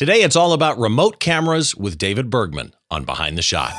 Today, it's all about remote cameras with David Bergman on Behind the Shot.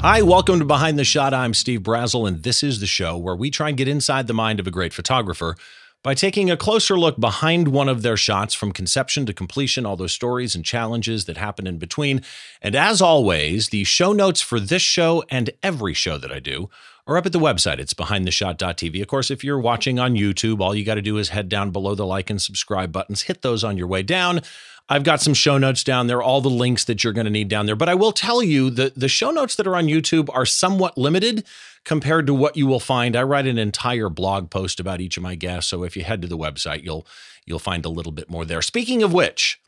Hi, welcome to Behind the Shot. I'm Steve Brazill, and this is the show where we try and get inside the mind of a great photographer by taking a closer look behind one of their shots from conception to completion, all those stories and challenges that happen in between. And as always, the show notes for this show and every show that I do are up at the website. It's behindtheshot.tv. Of course, if you're watching on YouTube, all you got to do is head down below the like and subscribe buttons, hit those on your way down. I've got some show notes down there, all the links that you're going to need down there. But I will tell you that the show notes that are on YouTube are somewhat limited compared to what you will find. I write an entire blog post about each of my guests, so if you head to the website, you'll you'll find a little bit more there. Speaking of which,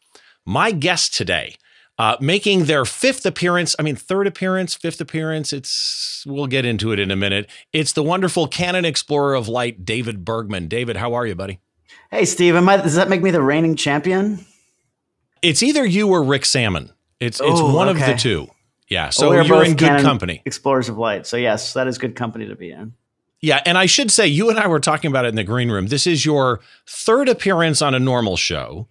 my guest today, uh, making their fifth appearance, I mean third appearance, fifth appearance. It's we'll get into it in a minute. It's the wonderful Canon Explorer of Light, David Bergman. David, how are you, buddy? Hey, Steve. Am I, does that make me the reigning champion? It's either you or Rick Sammon. It's it's one okay. of the two. Yeah. So Well, we you're in good company. Explorers of Light. So yes, that is good company to be in. Yeah, and I should say you and I were talking about it in the green room. This is your third appearance on a normal show.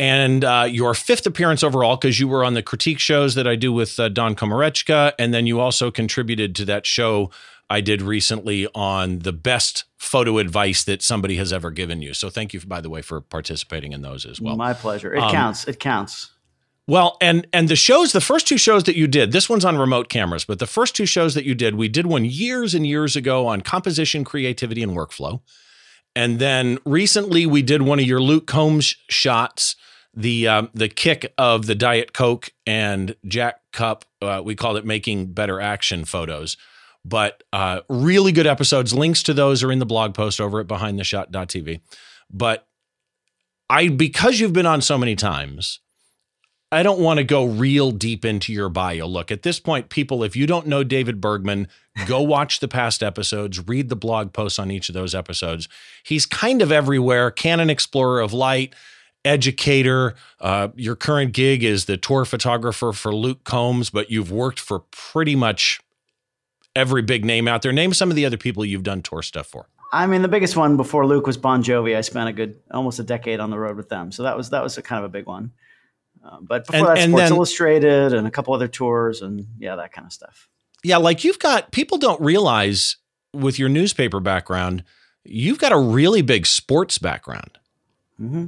And uh, your fifth appearance overall, because you were on the critique shows that I do with uh, Don Komarechka, and then you also contributed to that show I did recently on the best photo advice that somebody has ever given you. So thank you, by the way, for participating in those as well. My pleasure. It um, counts. It counts. Well, and and the shows, the first two shows that you did, this one's on remote cameras, but the first two shows that you did, we did one years and years ago on composition, creativity, and workflow. And then recently we did one of your Luke Combs shots, the um, the kick of the Diet Coke and Jack Cup. Uh, we called it making better action photos. But uh, really good episodes. Links to those are in the blog post over at behindtheshot.tv. But I because you've been on so many times, I don't want to go real deep into your bio. Look, at this point, people, if you don't know David Bergman, go watch the past episodes, read the blog posts on each of those episodes. He's kind of everywhere Canon Explorer of Light, educator. Uh, your current gig is the tour photographer for Luke Combs, but you've worked for pretty much every big name out there. Name some of the other people you've done tour stuff for. I mean, the biggest one before Luke was Bon Jovi. I spent a good almost a decade on the road with them, so that was that was a kind of a big one. Um, but before And- that, and Sports then- Illustrated and a couple other tours, and yeah, that kind of stuff. Yeah, like you've got people don't realize with your newspaper background, you've got a really big sports background. Hmm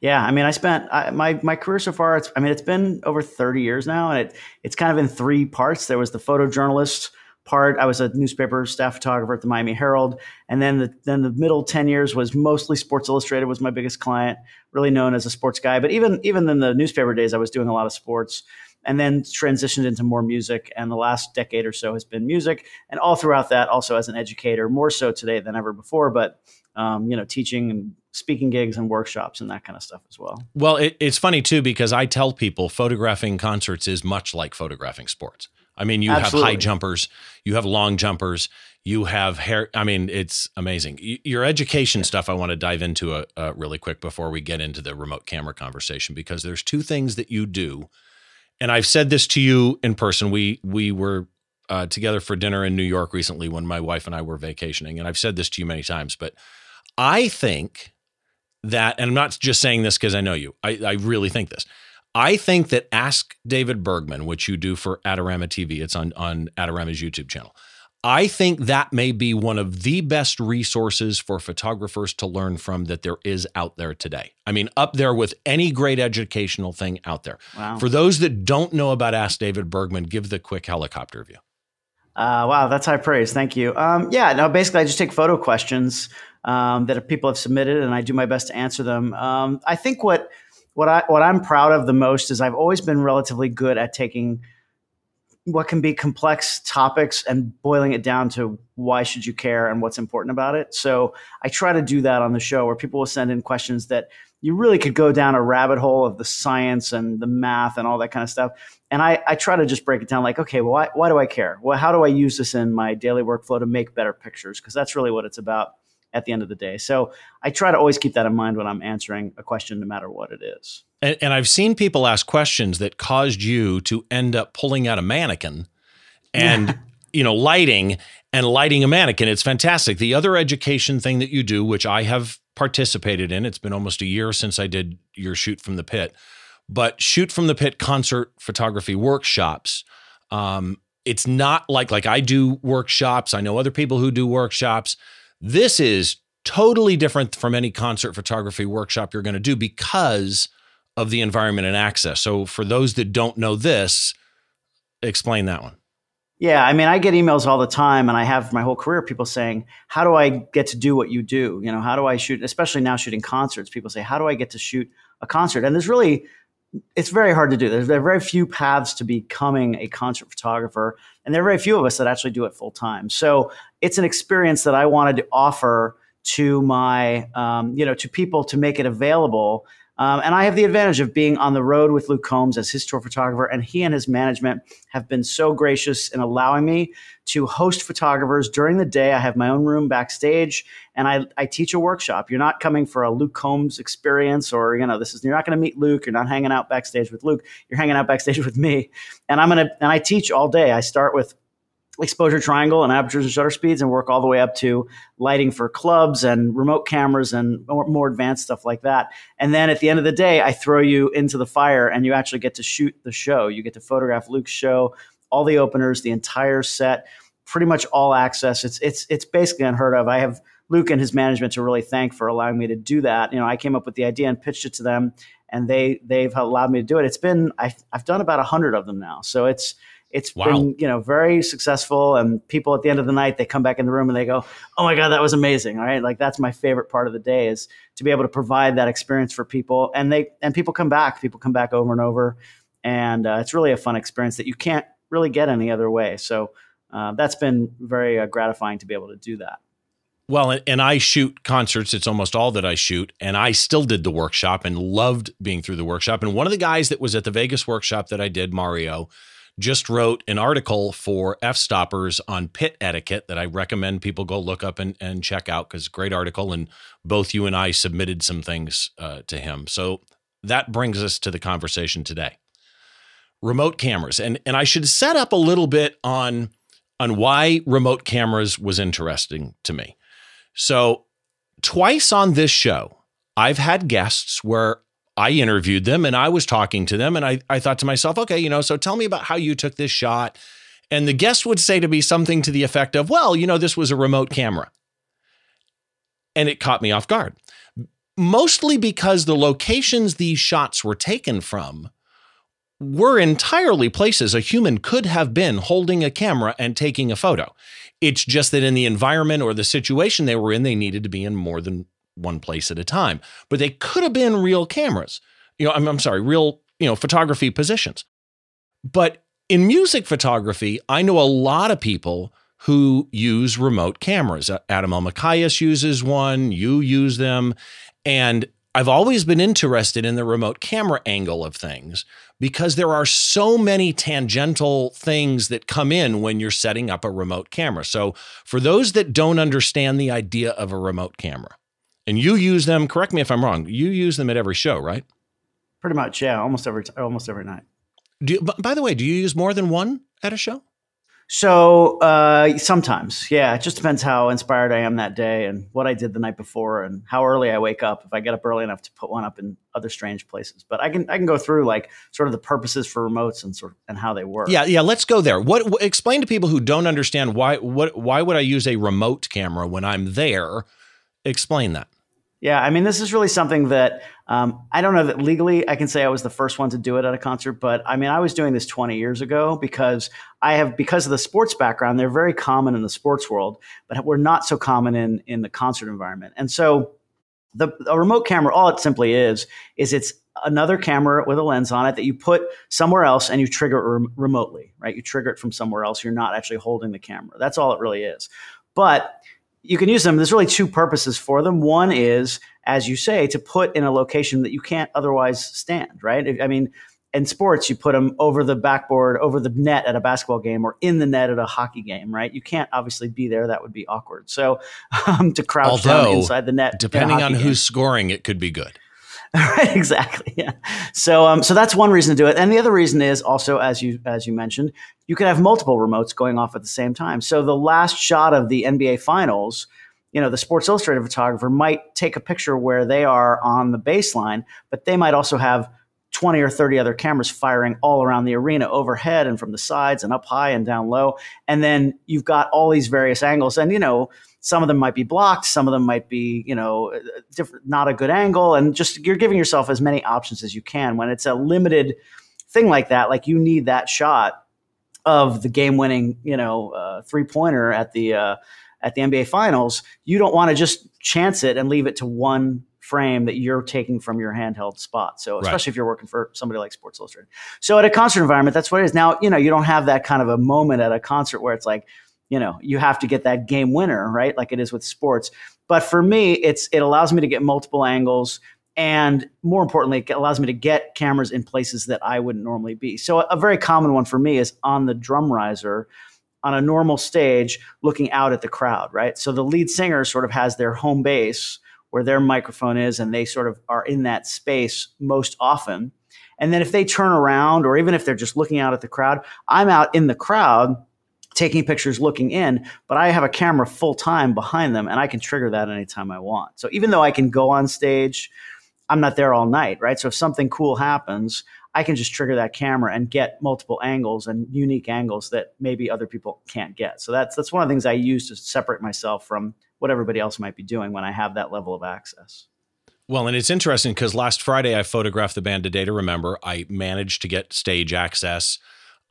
Yeah, I mean, I spent I, my my career so far. It's I mean, it's been over thirty years now, and it it's kind of in three parts. There was the photojournalist part. I was a newspaper staff photographer at the Miami Herald, and then the then the middle ten years was mostly Sports Illustrated was my biggest client. Really known as a sports guy, but even even in the newspaper days, I was doing a lot of sports. And then transitioned into more music, and the last decade or so has been music, and all throughout that, also as an educator, more so today than ever before. But um, you know, teaching and speaking gigs and workshops and that kind of stuff as well. Well, it, it's funny too because I tell people photographing concerts is much like photographing sports. I mean, you have high jumpers, you have long jumpers, you have hair. I mean, it's amazing. Your education stuff, I want to dive into a, uh really quick before we get into the remote camera conversation because there's two things that you do, and I've said this to you in person. We we were uh, together for dinner in New York recently when my wife and I were vacationing, and I've said this to you many times, but I think that, and I'm not just saying this because I know you. I, I really think this. I think that Ask David Bergman, which you do for Adorama TV, it's on on Adorama's YouTube channel. I think that may be one of the best resources for photographers to learn from that there is out there today. I mean, up there with any great educational thing out there. Wow. For those that don't know about Ask David Bergman, give the quick helicopter view. Uh, wow, that's high praise. Thank you. Um, yeah, no, basically, I just take photo questions um, that people have submitted, and I do my best to answer them. Um, I think what what I what I'm proud of the most is I've always been relatively good at taking what can be complex topics and boiling it down to why should you care and what's important about it. So I try to do that on the show where people will send in questions that you really could go down a rabbit hole of the science and the math and all that kind of stuff. And I, I try to just break it down like, okay, well, why, why do I care? Well, how do I use this in my daily workflow to make better pictures? Because that's really what it's about at the end of the day. So I try to always keep that in mind when I'm answering a question, no matter what it is. And, and I've seen people ask questions that caused you to end up pulling out a mannequin and you know, lighting and lighting a mannequin. It's fantastic. The other education thing that you do, which I have participated in, it's been almost a year since I did your shoot from the pit, but shoot from the pit concert photography workshops. Um, it's not like like I do workshops. I know other people who do workshops. This is totally different from any concert photography workshop you're going to do because of the environment and access. So for those that don't know this, explain that one. Yeah, I mean, I get emails all the time, and I have my whole career people saying, "How do I get to do what you do? You know, how do I shoot?" Especially now shooting concerts, people say, "How do I get to shoot a concert?" And there's really, it's very hard to do. There's there are very few paths to becoming a concert photographer, and there are very few of us that actually do it full time. So it's an experience that I wanted to offer to my, um, you know, to people to make it available um, and I have the advantage of being on the road with Luke Combs as his tour photographer, and he and his management have been so gracious in allowing me to host photographers during the day. I have my own room backstage, and I, I teach a workshop. You're not coming for a Luke Combs experience, or you know, this is you're not going to meet Luke. You're not hanging out backstage with Luke. You're hanging out backstage with me, and I'm gonna and I teach all day. I start with exposure triangle and apertures and shutter speeds and work all the way up to lighting for clubs and remote cameras and more, more, advanced stuff like that. And then at the end of the day, I throw you into the fire and you actually get to shoot the show. You get to photograph Luke's show, all the openers, the entire set, pretty much all access. It's it's it's basically unheard of. I have Luke and his management to really thank for allowing me to do that. You know, I came up with the idea and pitched it to them and they they've allowed me to do it. It's been I've, I've done about a hundred of them now. So it's it's wow. been you know very successful and people at the end of the night they come back in the room and they go oh my god that was amazing all right like that's my favorite part of the day is to be able to provide that experience for people and they and people come back people come back over and over and uh, it's really a fun experience that you can't really get any other way so uh, that's been very uh, gratifying to be able to do that well, and I shoot concerts. It's almost all that I shoot. And I still did the workshop and loved being through the workshop. And one of the guys that was at the Vegas workshop that I did, Mario, just wrote an article for Fstoppers on pit etiquette that I recommend people go look up and, and check out because great article. And both you and I submitted some things uh, to him. So that brings us to the conversation today. Remote cameras. And and I should set up a little bit on on why remote cameras was interesting to me. So twice on this show, I've had guests where I interviewed them and I was talking to them and I, I thought to myself, okay, you know, so tell me about how you took this shot. And the guest would say to me something to the effect of, well, you know, this was a remote camera. And it caught me off guard. Mostly because the locations these shots were taken from were entirely places a human could have been holding a camera and taking a photo. It's just that in the environment or the situation they were in, they needed to be in more than one place at a time. But they could have been real cameras. You know, I'm, I'm sorry, real, you know, photography positions. But in music photography, I know a lot of people who use remote cameras. Uh, Adam Elmakias uses one, you use them. And I've always been interested in the remote camera angle of things because there are so many tangential things that come in when you're setting up a remote camera. So, for those that don't understand the idea of a remote camera, and you use them. Correct me if I'm wrong. You use them at every show, right? Pretty much, yeah. Almost every t- almost every night. Do you, by the way, do you use more than one at a show? So uh, sometimes, yeah, it just depends how inspired I am that day and what I did the night before and how early I wake up. If I get up early enough to put one up in other strange places, but I can I can go through like sort of the purposes for remotes and sort of, and how they work. Yeah, yeah. Let's go there. What, what explain to people who don't understand why what why would I use a remote camera when I'm there? Explain that. Yeah, I mean, this is really something that um, I don't know that legally I can say I was the first one to do it at a concert, but I mean, I was doing this 20 years ago because I have, because of the sports background, they're very common in the sports world, but we're not so common in, in the concert environment. And so the a remote camera, all it simply is, is it's another camera with a lens on it that you put somewhere else and you trigger it rem- remotely, right? You trigger it from somewhere else. You're not actually holding the camera. That's all it really is. But you can use them. There's really two purposes for them. One is, as you say, to put in a location that you can't otherwise stand, right? I mean, in sports, you put them over the backboard, over the net at a basketball game, or in the net at a hockey game, right? You can't obviously be there; that would be awkward. So, um, to crouch Although, down inside the net, depending on game. who's scoring, it could be good. right, exactly. Yeah. So, um, so that's one reason to do it, and the other reason is also, as you as you mentioned, you could have multiple remotes going off at the same time. So, the last shot of the NBA Finals, you know, the Sports Illustrated photographer might take a picture where they are on the baseline, but they might also have 20 or 30 other cameras firing all around the arena overhead and from the sides and up high and down low. And then you've got all these various angles. And, you know, some of them might be blocked, some of them might be, you know, different, not a good angle. And just you're giving yourself as many options as you can. When it's a limited thing like that, like you need that shot of the game winning, you know, uh, three pointer at the, uh, at the NBA finals, you don't want to just chance it and leave it to one frame that you're taking from your handheld spot. So especially right. if you're working for somebody like Sports Illustrated. So at a concert environment, that's what it is. Now, you know, you don't have that kind of a moment at a concert where it's like, you know, you have to get that game winner, right? Like it is with sports. But for me, it's it allows me to get multiple angles and more importantly, it allows me to get cameras in places that I wouldn't normally be. So a very common one for me is on the drum riser on a normal stage looking out at the crowd, right? So the lead singer sort of has their home base where their microphone is and they sort of are in that space most often. And then if they turn around or even if they're just looking out at the crowd, I'm out in the crowd taking pictures looking in, but I have a camera full time behind them and I can trigger that anytime I want. So even though I can go on stage, I'm not there all night, right? So if something cool happens, I can just trigger that camera and get multiple angles and unique angles that maybe other people can't get. So that's that's one of the things I use to separate myself from what everybody else might be doing when I have that level of access. Well, and it's interesting because last Friday I photographed the band A Day to Remember. I managed to get stage access.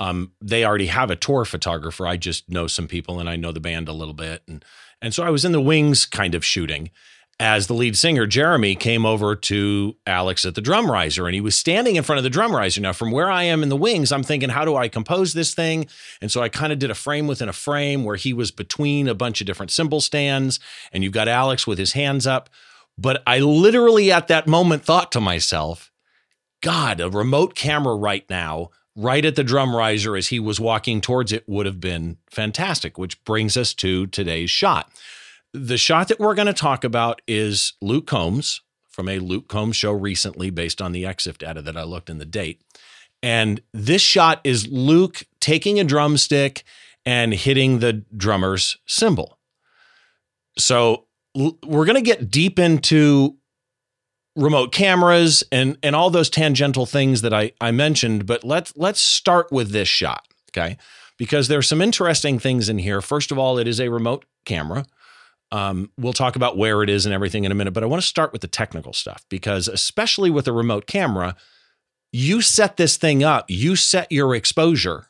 Um, they already have a tour photographer. I just know some people and I know the band a little bit. And and so I was in the wings kind of shooting as the lead singer, Jeremy, came over to Alex at the drum riser and he was standing in front of the drum riser. Now, from where I am in the wings, I'm thinking, how do I compose this thing? And so I kind of did a frame within a frame where he was between a bunch of different cymbal stands and you've got Alex with his hands up. But I literally at that moment thought to myself, God, a remote camera right now, right at the drum riser as he was walking towards it would have been fantastic, which brings us to today's shot. The shot that we're going to talk about is Luke Combs from a Luke Combs show recently based on the EXIF data that I looked in the date. And this shot is Luke taking a drumstick and hitting the drummer's cymbal. So we're going to get deep into remote cameras and and all those tangential things that I I mentioned, but let's let's start with this shot, okay? Because there's some interesting things in here. First of all, it is a remote camera. Um, we'll talk about where it is and everything in a minute, but I want to start with the technical stuff because, especially with a remote camera, you set this thing up, you set your exposure,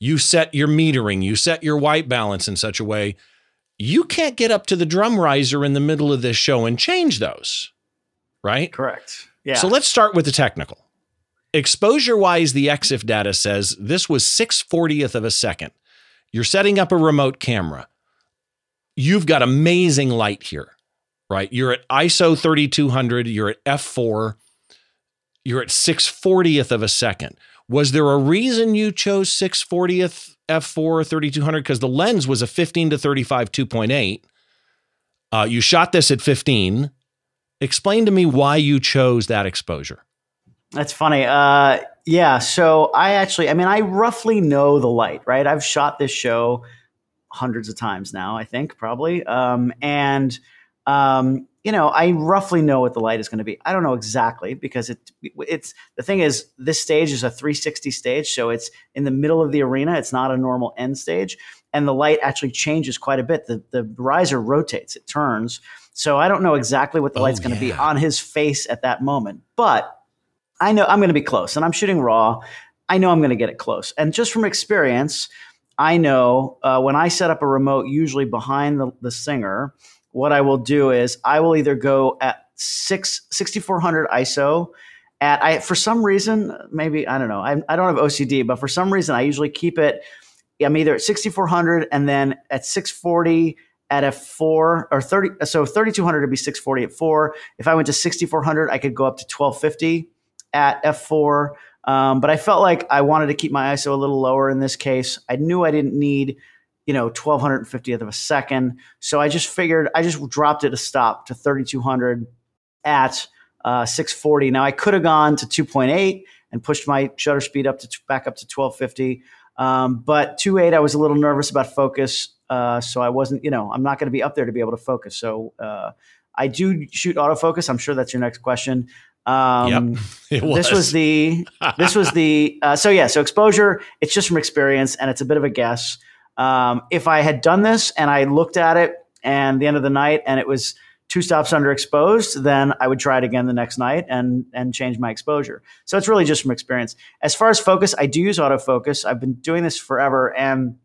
you set your metering, you set your white balance in such a way you can't get up to the drum riser in the middle of this show and change those, right? Correct. Yeah. So let's start with the technical. Exposure wise, the EXIF data says this was 640th of a second. You're setting up a remote camera you've got amazing light here, right? You're at ISO 3200, you're at f4, you're at 640th of a second. Was there a reason you chose 640th f4 3200? Because the lens was a 15 to 35 2.8. Uh, you shot this at 15. Explain to me why you chose that exposure. That's funny. Uh, yeah. So I actually, I mean, I roughly know the light, right? I've shot this show hundreds of times now, I think probably. Um, and um, you know, I roughly know what the light is going to be. I don't know exactly because it it's the thing is this stage is a 360 stage, so it's in the middle of the arena. It's not a normal end stage, and the light actually changes quite a bit. The the riser rotates, it turns. So I don't know exactly what the oh, light's going to yeah. be on his face at that moment, but I know I'm going to be close, and I'm shooting raw. I know I'm going to get it close, and just from experience, I know uh, when I set up a remote, usually behind the, the singer, what I will do is I will either go at six, 6400 ISO at, I, for some reason, maybe, I don't know, I, I don't have OCD, but for some reason, I usually keep it, I'm either at 6400 and then at 640 at f4 or 30, so 3200 would be 640 at 4. If I went to 6400, I could go up to 1250 at f4. Um, but I felt like I wanted to keep my ISO a little lower in this case. I knew I didn't need, you know, 1250th of a second. So I just figured I just dropped it a stop to 3200 at uh, 640. Now I could have gone to 2.8 and pushed my shutter speed up to back up to 1250. Um, but 2.8, I was a little nervous about focus. Uh, so I wasn't, you know, I'm not going to be up there to be able to focus. So uh, I do shoot autofocus. I'm sure that's your next question. Um, yep, was. This was the, this was the, uh, so yeah, so exposure, it's just from experience and it's a bit of a guess. Um, if I had done this and I looked at it and the end of the night and it was two stops underexposed, then I would try it again the next night and and change my exposure. So it's really just from experience. As far as focus, I do use autofocus. I've been doing this forever and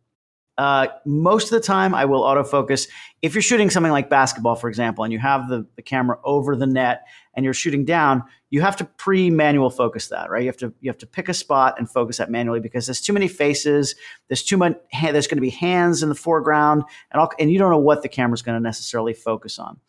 uh, most of the time, I will autofocus. If you're shooting something like basketball, for example, and you have the, the camera over the net and you're shooting down, you have to pre-manual focus that, right? You have to you have to pick a spot and focus that manually because there's too many faces. There's too much. There's going to be hands in the foreground, and all, and you don't know what the camera's going to necessarily focus on.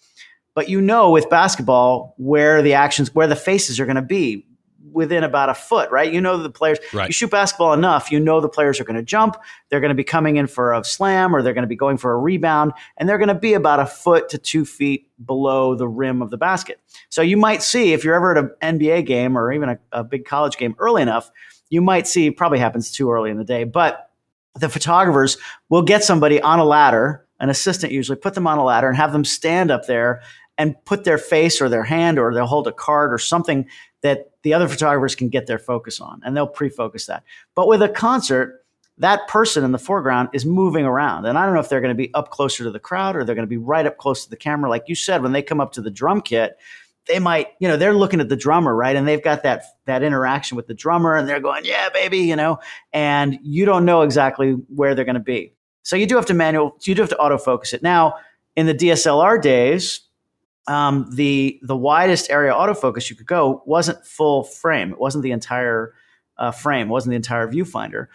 But you know with basketball where the actions, where the faces are going to be within about a foot, right? You know the players. Right. You shoot basketball enough, you know the players are going to jump. They're going to be coming in for a slam, or they're going to be going for a rebound, and they're going to be about a foot to two feet below the rim of the basket. So you might see if you're ever at an NBA game or even a, a big college game early enough, you might see. Probably happens too early in the day, but the photographers will get somebody on a ladder an assistant usually put them on a ladder and have them stand up there and put their face or their hand or they'll hold a card or something that the other photographers can get their focus on and they'll pre-focus that. But with a concert, that person in the foreground is moving around. And I don't know if they're going to be up closer to the crowd or they're going to be right up close to the camera. Like you said, when they come up to the drum kit, they might, you know, they're looking at the drummer, right? And they've got that that interaction with the drummer and they're going, "Yeah, baby," you know, and you don't know exactly where they're going to be. So you do have to manual, you do have to autofocus it. Now, in the DSLR days, um, the the widest area autofocus you could go wasn't full frame. It wasn't the entire uh, frame. It wasn't the entire viewfinder.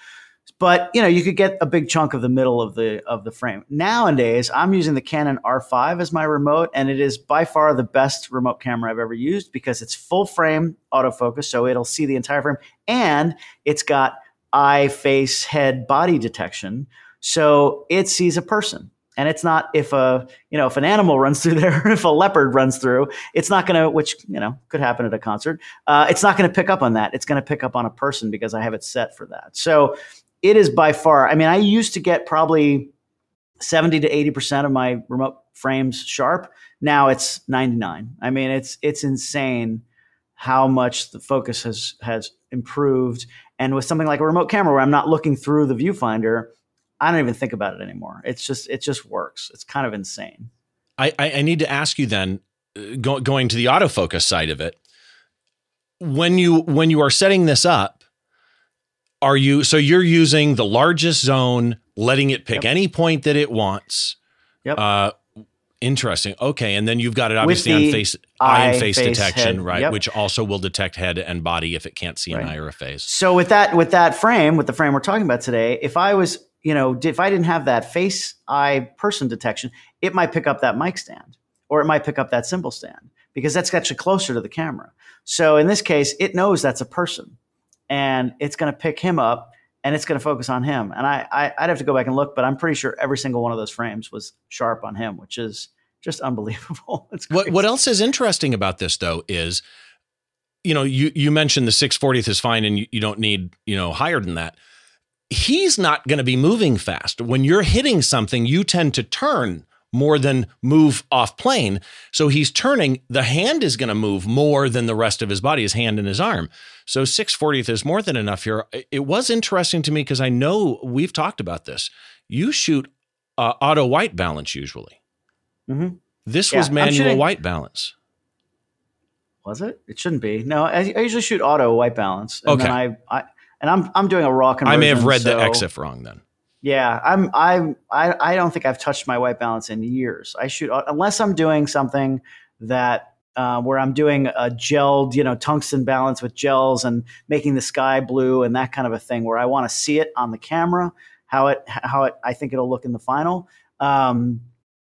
But you know, you could get a big chunk of the middle of the of the frame. Nowadays, I'm using the Canon R5 as my remote, and it is by far the best remote camera I've ever used because it's full frame autofocus, so it'll see the entire frame, and it's got eye, face, head, body detection, so it sees a person and it's not if a you know if an animal runs through there if a leopard runs through it's not going to which you know could happen at a concert uh, it's not going to pick up on that. It's going to pick up on a person because i have it set for that. So it is by far i mean i used to get probably 70 to 80% of my remote frames sharp. Now it's 99 i mean it's it's insane how much the focus has has improved. And with something like a remote camera where i'm not looking through the viewfinder I don't even think about it anymore. It's just it just works. It's kind of insane. I I, need to ask you then, uh, go, going to the autofocus side of it. When you when you are setting this up, are you so you're using the largest zone, letting it pick yep. any point that it wants? Yep. Uh, interesting. Okay, and then you've got it obviously on face eye and face, face detection, head. right? Yep. Which also will detect head and body if it can't see right. an eye or a face. So with that with that frame, with the frame we're talking about today, if I was you know, if I didn't have that face eye person detection, it might pick up that mic stand or it might pick up that cymbal stand because that's actually closer to the camera. So in this case, it knows that's a person and it's going to pick him up and it's going to focus on him. And I, I, would have to go back and look, but I'm pretty sure every single one of those frames was sharp on him, which is just unbelievable. what, what else is interesting about this though is, you know, you, you mentioned the 640th is fine and you, you don't need, you know, higher than that he's not going to be moving fast. When you're hitting something, you tend to turn more than move off plane. So he's turning, the hand is going to move more than the rest of his body, his hand and his arm. So 640th is more than enough here. It was interesting to me because I know we've talked about this. You shoot uh, auto white balance usually. Mm-hmm. This yeah, was manual shooting, white balance. Was it? It shouldn't be. No, I, I usually shoot auto white balance. And okay. then I, I and I'm I'm doing a raw conversion. I may have read so, the EXIF wrong then. Yeah, I'm I'm I I don't think I've touched my white balance in years. I shoot unless I'm doing something that uh, where I'm doing a gelled, you know, tungsten balance with gels and making the sky blue and that kind of a thing, where I want to see it on the camera, how it how it I think it'll look in the final. Um,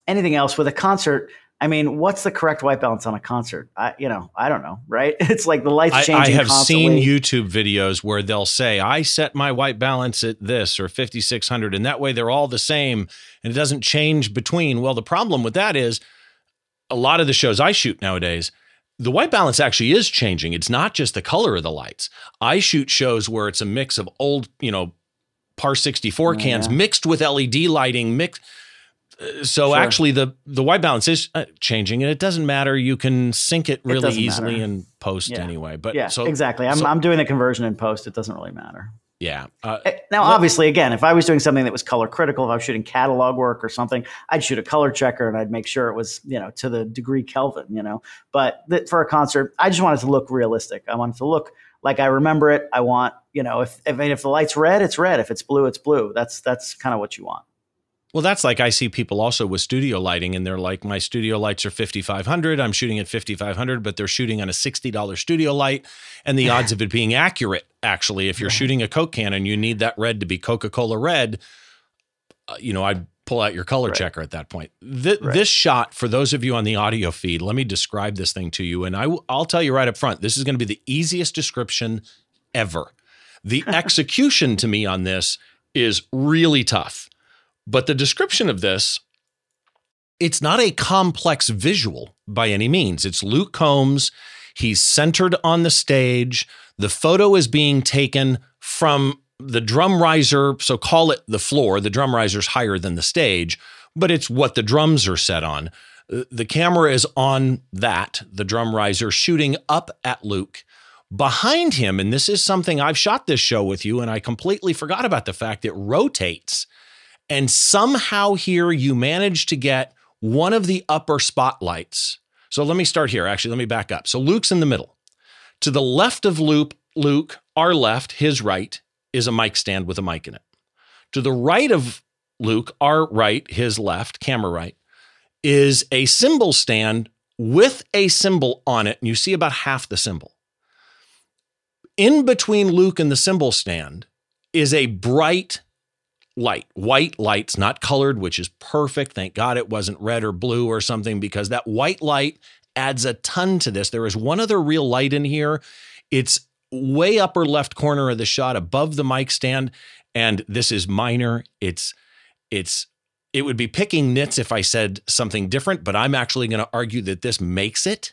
anything else with a concert, I mean, what's the correct white balance on a concert? I, you know, I don't know, right? It's like the lights changing. I, I have constantly. seen YouTube videos where they'll say, "I set my white balance at this or 5600," and that way they're all the same and it doesn't change between. Well, the problem with that is a lot of the shows I shoot nowadays, the white balance actually is changing. It's not just the color of the lights. I shoot shows where it's a mix of old, you know, par 64 cans yeah. mixed with LED lighting mixed so Sure. actually the the white balance is uh, changing and it doesn't matter you can sync it really doesn't easily matter. in post Yeah. anyway but yeah, so exactly. I'm, so- I'm doing the conversion in post. It doesn't really matter. yeah uh, Eh, Now, obviously, again, if I was doing something that was color critical, if I was shooting catalog work or something, I'd shoot a color checker and I'd make sure it was, you know, to the degree Kelvin, you know. But th- for a concert, I just want it to look realistic. I want it to look like I remember it. I want, you know, if if, if the light's red, it's red. If it's blue, it's blue. That's that's kind of what you want. Well that's like i see people also with studio lighting and they're like my studio lights are 5500 i'm shooting at 5500 but they're shooting on a $60 studio light and the odds of it being accurate actually if you're shooting a coke can and you need that red to be coca-cola red uh, you know i'd pull out your color Right. checker at that point Th- Right. this shot for those of you on the audio feed let me describe this thing to you and I w- i'll tell you right up front this is going to be the easiest description ever the execution to me on this is really tough but the description of this it's not a complex visual by any means. It's luke combs. He's centered on the stage. The photo is being taken from the drum riser so call it the floor. The drum riser's higher than the stage but it's what the drums are set on. Uh, the camera is on that the drum riser shooting up at luke. Behind him and this is something i've shot this show with you and i completely forgot about the fact it rotates and somehow here you manage to get one of the upper spotlights. So let me start here. Actually, let me back up. So Luke's in the middle. To the left of Luke, Luke, our left, his right, is a mic stand with a mic in it. To the right of Luke, our right, his left, camera right, is a cymbal stand with a cymbal on it. And you see about half the cymbal. In between Luke and the cymbal stand is a bright light, white lights, not colored, which is perfect. Thank God it wasn't red or blue or something because that white light adds a ton to this. There is one other real light in here. It's way upper left corner of the shot above the mic stand and this is minor. It's it's it would be picking nits if I said something different, but I'm actually going to argue that this makes it.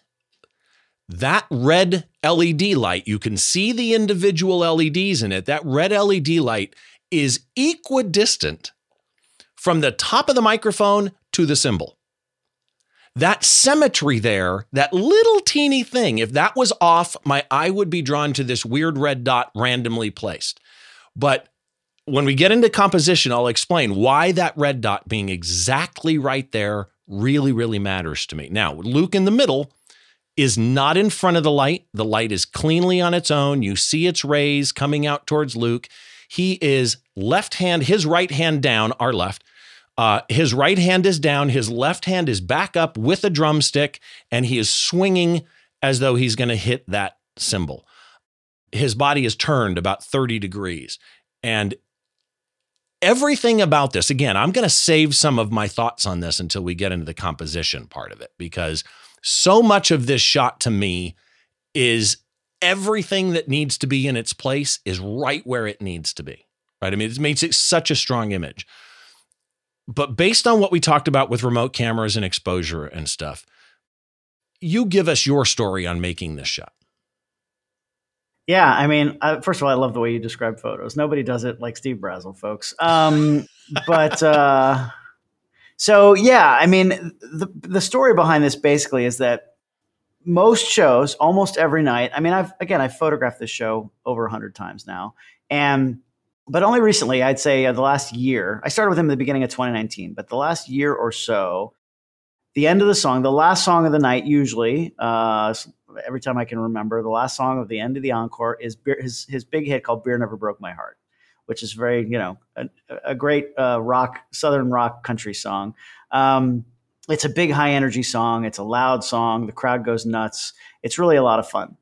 That red LED light, you can see the individual LEDs in it. That red LED light is equidistant from the top of the microphone to the cymbal. That symmetry there, that little teeny thing, if that was off, my eye would be drawn to this weird red dot randomly placed. But when we get into composition, I'll explain why that red dot being exactly right there really, really matters to me. Now, Luke in the middle is not in front of the light. The light is cleanly on its own. You see its rays coming out towards Luke. He is left hand, his right hand down, our left. Uh, his right hand is down, his left hand is back up with a drumstick, and he is swinging as though he's going to hit that cymbal. His body is turned about 30 degrees. And everything about this, again, I'm going to save some of my thoughts on this until we get into the composition part of it, because so much of this shot to me is everything that needs to be in its place is right where it needs to be. Right. I mean, it makes it such a strong image. But based on what we talked about with remote cameras and exposure and stuff, you give us your story on making this shot. Yeah, I mean, uh, first of all, I love the way you describe photos. Nobody does it like Steve Brazill, folks. Um, but uh, so yeah, I mean, the the story behind this basically is that most shows, almost every night. I mean, I've again, I've photographed this show over hundred times now, and but only recently, I'd say uh, the last year. I started with him at the beginning of 2019, but the last year or so, the end of the song, the last song of the night, usually, uh, every time I can remember, the last song of the end of the encore is Beer, his his big hit called "Beer Never Broke My Heart," which is very you know a, a great uh, rock southern rock country song. Um, it's a big high energy song. It's a loud song. The crowd goes nuts. It's really a lot of fun.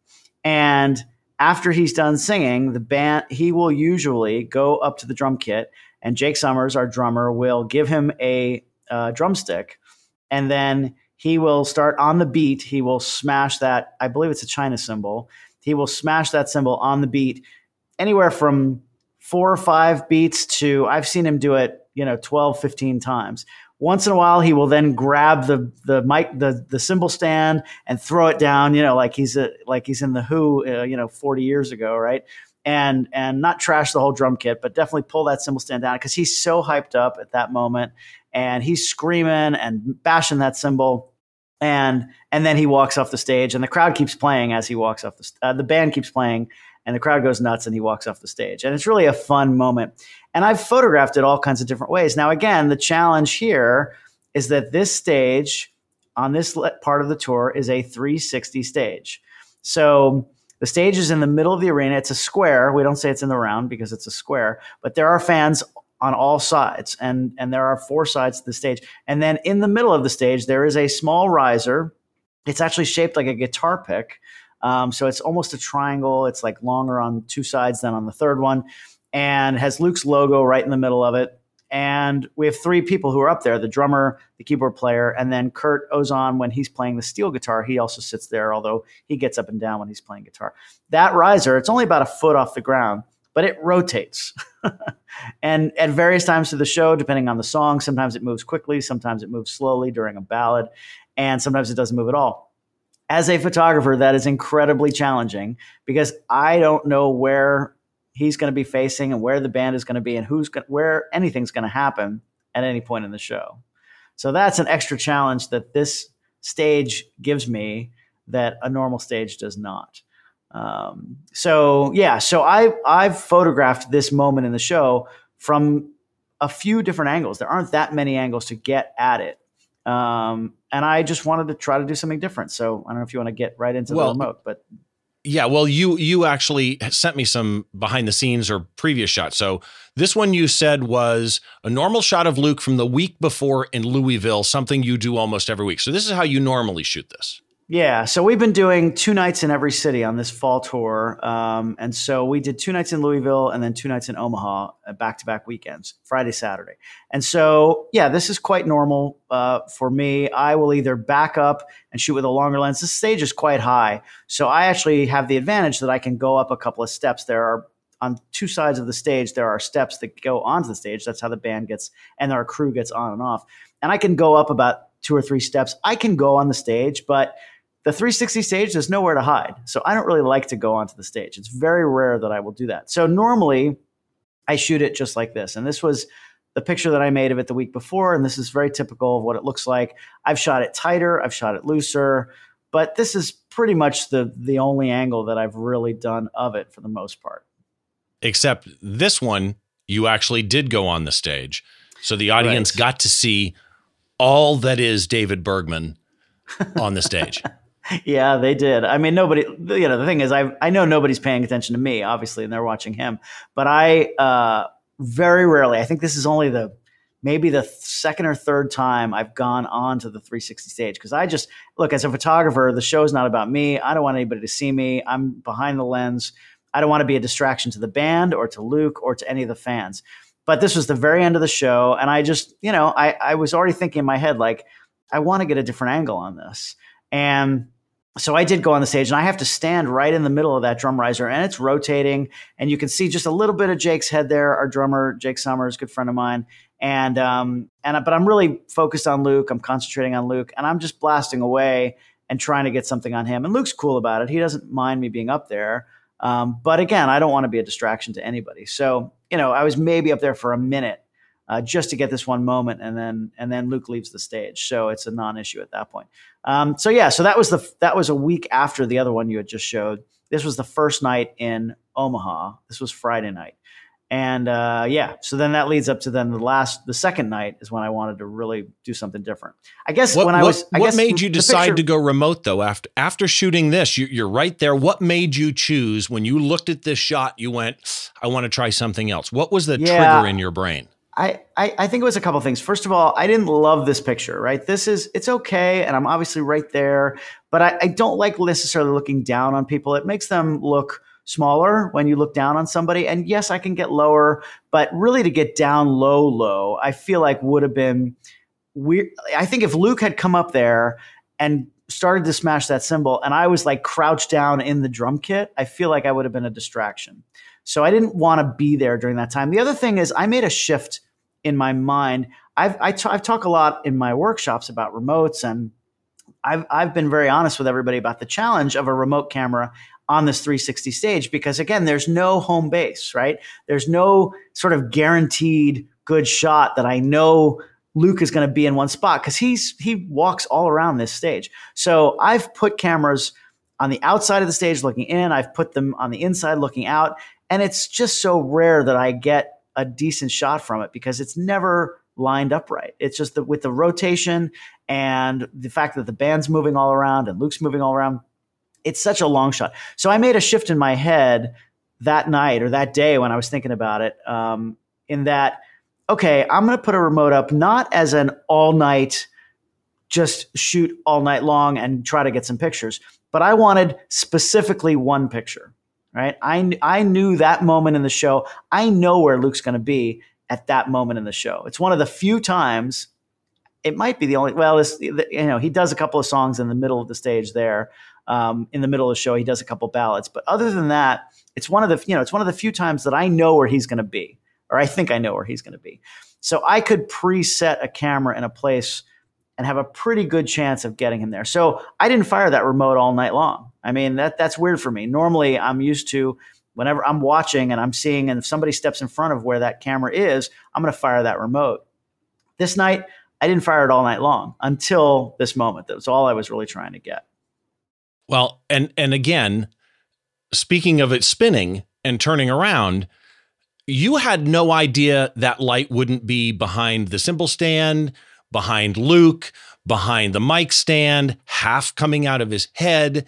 And after he's done singing, the band he will usually go up to the drum kit, and Jake Summers, our drummer, will give him a uh, drumstick, and then he will start on the beat. He will smash that. I believe it's a China cymbal. He will smash that cymbal on the beat, anywhere from four or five beats to I've seen him do it, you know, 12, 15 times once in a while, he will then grab the the mic the the cymbal stand and throw it down. You know, like he's a like he's in the Who. Uh, you know, forty years ago, right? And and not trash the whole drum kit, but definitely pull that cymbal stand down because he's so hyped up at that moment, and he's screaming and bashing that cymbal and and then he walks off the stage and the crowd keeps playing as he walks off the uh, the band keeps playing and the crowd goes nuts and he walks off the stage. And it's really a fun moment. And i've photographed it all kinds of different ways. Now again the challenge here is that this stage on this part of the tour is a 360 stage. So the stage is in the middle of the arena. It's a square. We don't say it's in the round because it's a square but there are fans on all sides and and there are four sides to the stage. And then in the middle of the stage there is a small riser. It's actually shaped like a guitar pick um, so it's almost a triangle it's like longer on two sides than on the third one and has luke's logo right in the middle of it and we have three people who are up there the drummer the keyboard player and then kurt ozan when he's playing the steel guitar he also sits there although he gets up and down when he's playing guitar that riser it's only about a foot off the ground but it rotates. and at various times of the show, depending on the song, sometimes it moves quickly, sometimes it moves slowly during a ballad, and sometimes it doesn't move at all. As a photographer, that is incredibly challenging because I don't know where he's going to be facing and where the band is going to be and who's going where anything's going to happen at any point in the show. So that's an extra challenge that this stage gives me that a normal stage does not. Um, so yeah, so I I've photographed this moment in the show from a few different angles. There aren't that many angles to get at it. Um, and I just wanted to try to do something different. So I don't know if you want to get right into well, the remote, but yeah, well, you you actually sent me some behind the scenes or previous shots. So this one you said was a normal shot of Luke from the week before in Louisville, something you do almost every week. So this is how you normally shoot this. Yeah, so we've been doing two nights in every city on this fall tour, um, and so we did two nights in Louisville and then two nights in Omaha, back to back weekends, Friday, Saturday. And so, yeah, this is quite normal uh, for me. I will either back up and shoot with a longer lens. The stage is quite high, so I actually have the advantage that I can go up a couple of steps. There are on two sides of the stage, there are steps that go onto the stage. That's how the band gets and our crew gets on and off. And I can go up about two or three steps. I can go on the stage, but the 360 stage, there's nowhere to hide. So I don't really like to go onto the stage. It's very rare that I will do that. So normally I shoot it just like this. And this was the picture that I made of it the week before. And this is very typical of what it looks like. I've shot it tighter, I've shot it looser, but this is pretty much the, the only angle that I've really done of it for the most part. Except this one, you actually did go on the stage. So the audience right. got to see all that is David Bergman on the stage. yeah, they did. I mean, nobody. You know, the thing is, I I know nobody's paying attention to me, obviously, and they're watching him. But I uh, very rarely. I think this is only the maybe the second or third time I've gone on to the 360 stage because I just look as a photographer. The show's not about me. I don't want anybody to see me. I'm behind the lens. I don't want to be a distraction to the band or to Luke or to any of the fans. But this was the very end of the show, and I just, you know, I I was already thinking in my head like, I want to get a different angle on this, and so I did go on the stage and I have to stand right in the middle of that drum riser and it's rotating and you can see just a little bit of Jake's head there. Our drummer, Jake Summers, good friend of mine. And, um, and, but I'm really focused on Luke. I'm concentrating on Luke and I'm just blasting away and trying to get something on him. And Luke's cool about it. He doesn't mind me being up there. Um, but again, I don't want to be a distraction to anybody. So, you know, I was maybe up there for a minute uh, just to get this one moment, and then and then Luke leaves the stage, so it's a non-issue at that point. Um, so yeah, so that was the that was a week after the other one you had just showed. This was the first night in Omaha. This was Friday night, and uh, yeah, so then that leads up to then the last the second night is when I wanted to really do something different. I guess what, when I was, I what made you decide picture, to go remote though after after shooting this? You, you're right there. What made you choose when you looked at this shot? You went, I want to try something else. What was the yeah, trigger in your brain? I, I, I think it was a couple things. First of all, I didn't love this picture, right? This is, it's okay. And I'm obviously right there, but I, I don't like necessarily looking down on people. It makes them look smaller when you look down on somebody. And yes, I can get lower, but really to get down low, low, I feel like would have been weird. I think if Luke had come up there and started to smash that cymbal and I was like crouched down in the drum kit, I feel like I would have been a distraction. So I didn't want to be there during that time. The other thing is I made a shift in my mind, I've I, t- I've talk a lot in my workshops about remotes, and I've I've been very honest with everybody about the challenge of a remote camera on this 360 stage because again, there's no home base, right? There's no sort of guaranteed good shot that I know Luke is going to be in one spot because he's he walks all around this stage. So I've put cameras on the outside of the stage looking in. I've put them on the inside looking out, and it's just so rare that I get a decent shot from it because it's never lined up right. It's just that with the rotation and the fact that the band's moving all around and Luke's moving all around, it's such a long shot. So I made a shift in my head that night or that day when I was thinking about it. Um, in that, okay, I'm going to put a remote up not as an all night, just shoot all night long and try to get some pictures, but I wanted specifically one picture. Right, I I knew that moment in the show. I know where Luke's going to be at that moment in the show. It's one of the few times. It might be the only. Well, you know, he does a couple of songs in the middle of the stage there, um, in the middle of the show. He does a couple ballads, but other than that, it's one of the you know it's one of the few times that I know where he's going to be, or I think I know where he's going to be. So I could preset a camera in a place and have a pretty good chance of getting him there. So I didn't fire that remote all night long. I mean that that's weird for me. Normally I'm used to whenever I'm watching and I'm seeing and if somebody steps in front of where that camera is, I'm going to fire that remote. This night I didn't fire it all night long until this moment. That was all I was really trying to get. Well, and and again, speaking of it spinning and turning around, you had no idea that light wouldn't be behind the cymbal stand, behind Luke, behind the mic stand, half coming out of his head,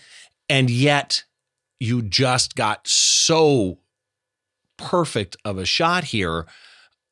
and yet you just got so perfect of a shot here.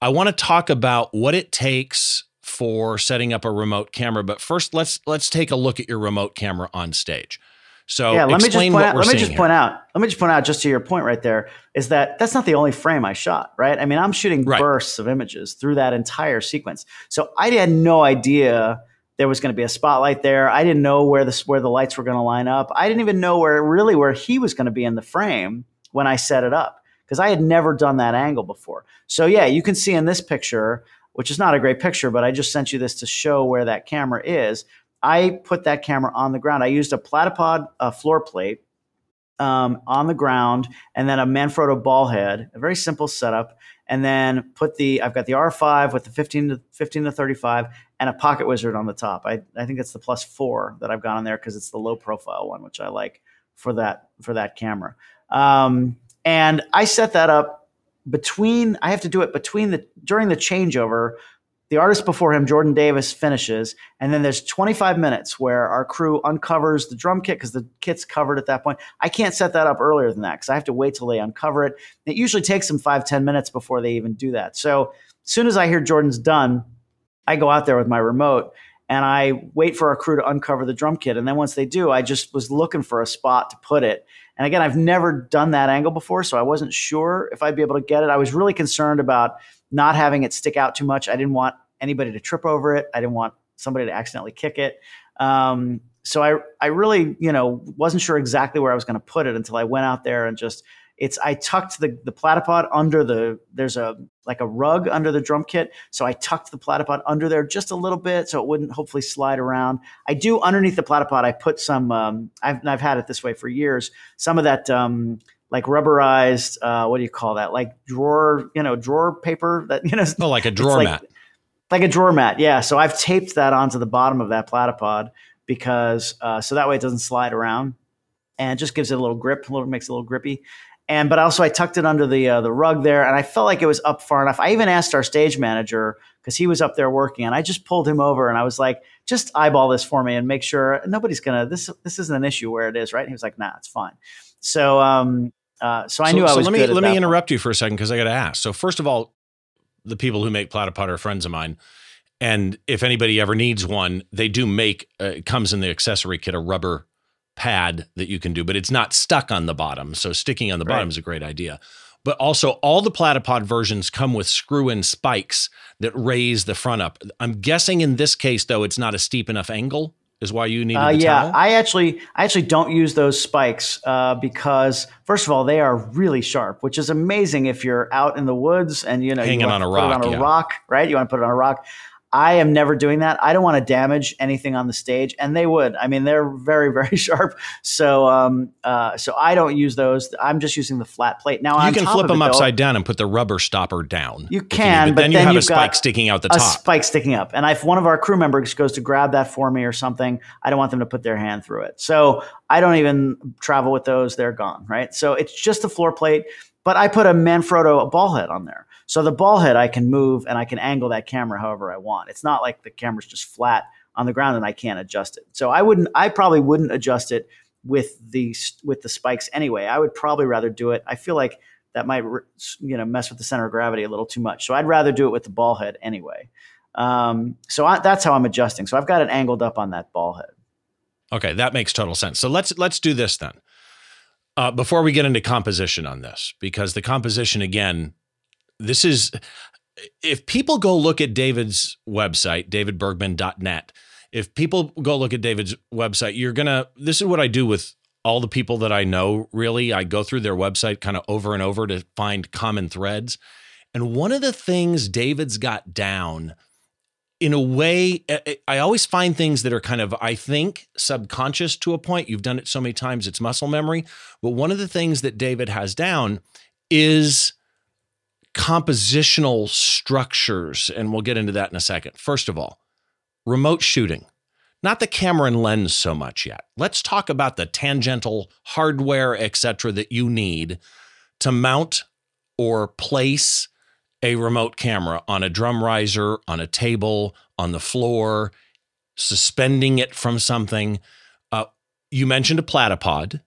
I want to talk about what it takes for setting up a remote camera, but first let's let's take a look at your remote camera on stage. So yeah, let me just point out. Let me just here. point out. Let me just point out, just to your point right there, is that that's not the only frame I shot. Right? I mean, I'm shooting right. bursts of images through that entire sequence. So I had no idea there was going to be a spotlight there. I didn't know where the where the lights were going to line up. I didn't even know where really where he was going to be in the frame when I set it up because I had never done that angle before. So yeah, you can see in this picture, which is not a great picture, but I just sent you this to show where that camera is. I put that camera on the ground. I used a platypod uh, floor plate um, on the ground and then a Manfrotto ball head, a very simple setup. And then put the, I've got the R5 with the 15 to 15 to 35 and a pocket wizard on the top. I, I think it's the plus four that I've got on there because it's the low profile one, which I like for that, for that camera. Um, and I set that up between, I have to do it between the, during the changeover the artist before him, Jordan Davis, finishes, and then there's 25 minutes where our crew uncovers the drum kit because the kit's covered at that point. I can't set that up earlier than that because I have to wait till they uncover it. It usually takes them five, 10 minutes before they even do that. So as soon as I hear Jordan's done, I go out there with my remote and I wait for our crew to uncover the drum kit. And then once they do, I just was looking for a spot to put it. And again, I've never done that angle before, so I wasn't sure if I'd be able to get it. I was really concerned about not having it stick out too much. I didn't want anybody to trip over it. I didn't want somebody to accidentally kick it. Um, so I, I really, you know, wasn't sure exactly where I was going to put it until I went out there and just, it's, I tucked the, the platypod under the, there's a, like a rug under the drum kit. So I tucked the platypod under there just a little bit so it wouldn't hopefully slide around. I do underneath the platypod, I put some, um, I've, I've had it this way for years, some of that, um, like rubberized uh, what do you call that? Like drawer you know drawer paper that you know oh like a drawer mat. Like a drawer mat yeah. So i've taped that onto the bottom of that platypod because uh, so that way it doesn't slide around and just gives it a little grip a little makes it a little grippy and but also i tucked it under the uh, the rug there and i felt like it was up far enough i even asked our stage manager because he was up there working and i just pulled him over and i was like just eyeball this for me and make sure nobody's gonna this this isn't an issue where it is right and he was like nah it's fine so um uh, so I knew so, I was. Let me let me point. interrupt you for a second because I got to ask. So first of all, the people who make platypod are friends of mine, and if anybody ever needs one, they do make. Uh, comes in the accessory kit a rubber pad that you can do, but it's not stuck on the bottom. So sticking on the right. bottom is a great idea. But also, all the platypod versions come with screw-in spikes that raise the front up. I'm guessing in this case, though, it's not a steep enough angle is why you need uh, yeah towel? i actually i actually don't use those spikes uh, because first of all they are really sharp which is amazing if you're out in the woods and you know hanging you on a rock on a yeah. rock right you want to put it on a rock I am never doing that. I don't want to damage anything on the stage, and they would. I mean, they're very, very sharp. So, um, uh, so I don't use those. I'm just using the flat plate. Now you can flip them it, upside though, down and put the rubber stopper down. You can, you, but, but, then, then you have a spike sticking out the top. A spike sticking up, and if one of our crew members goes to grab that for me or something, I don't want them to put their hand through it. So I don't even travel with those. They're gone, right? So it's just a floor plate. But I put a Manfrotto ball head on there. So the ball head I can move and I can angle that camera however I want. It's not like the camera's just flat on the ground and I can't adjust it. So I wouldn't I probably wouldn't adjust it with the with the spikes anyway. I would probably rather do it. I feel like that might you know mess with the center of gravity a little too much. So I'd rather do it with the ball head anyway. Um, so I, that's how I'm adjusting. So I've got it angled up on that ball head. Okay, that makes total sense. So let's let's do this then. Uh, before we get into composition on this, because the composition again this is if people go look at David's website, davidbergman.net, if people go look at David's website, you're going to, this is what I do with all the people that I know, really. I go through their website kind of over and over to find common threads. And one of the things David's got down in a way, I always find things that are kind of, I think, subconscious to a point. You've done it so many times, it's muscle memory. But one of the things that David has down is compositional structures, and we'll get into that in a second. First of all, remote shooting, not the camera and lens so much yet. Let's talk about the tangential hardware, etc., that you need to mount or place a remote camera on a drum riser, on a table, on the floor, suspending it from something. Uh, you mentioned a platypod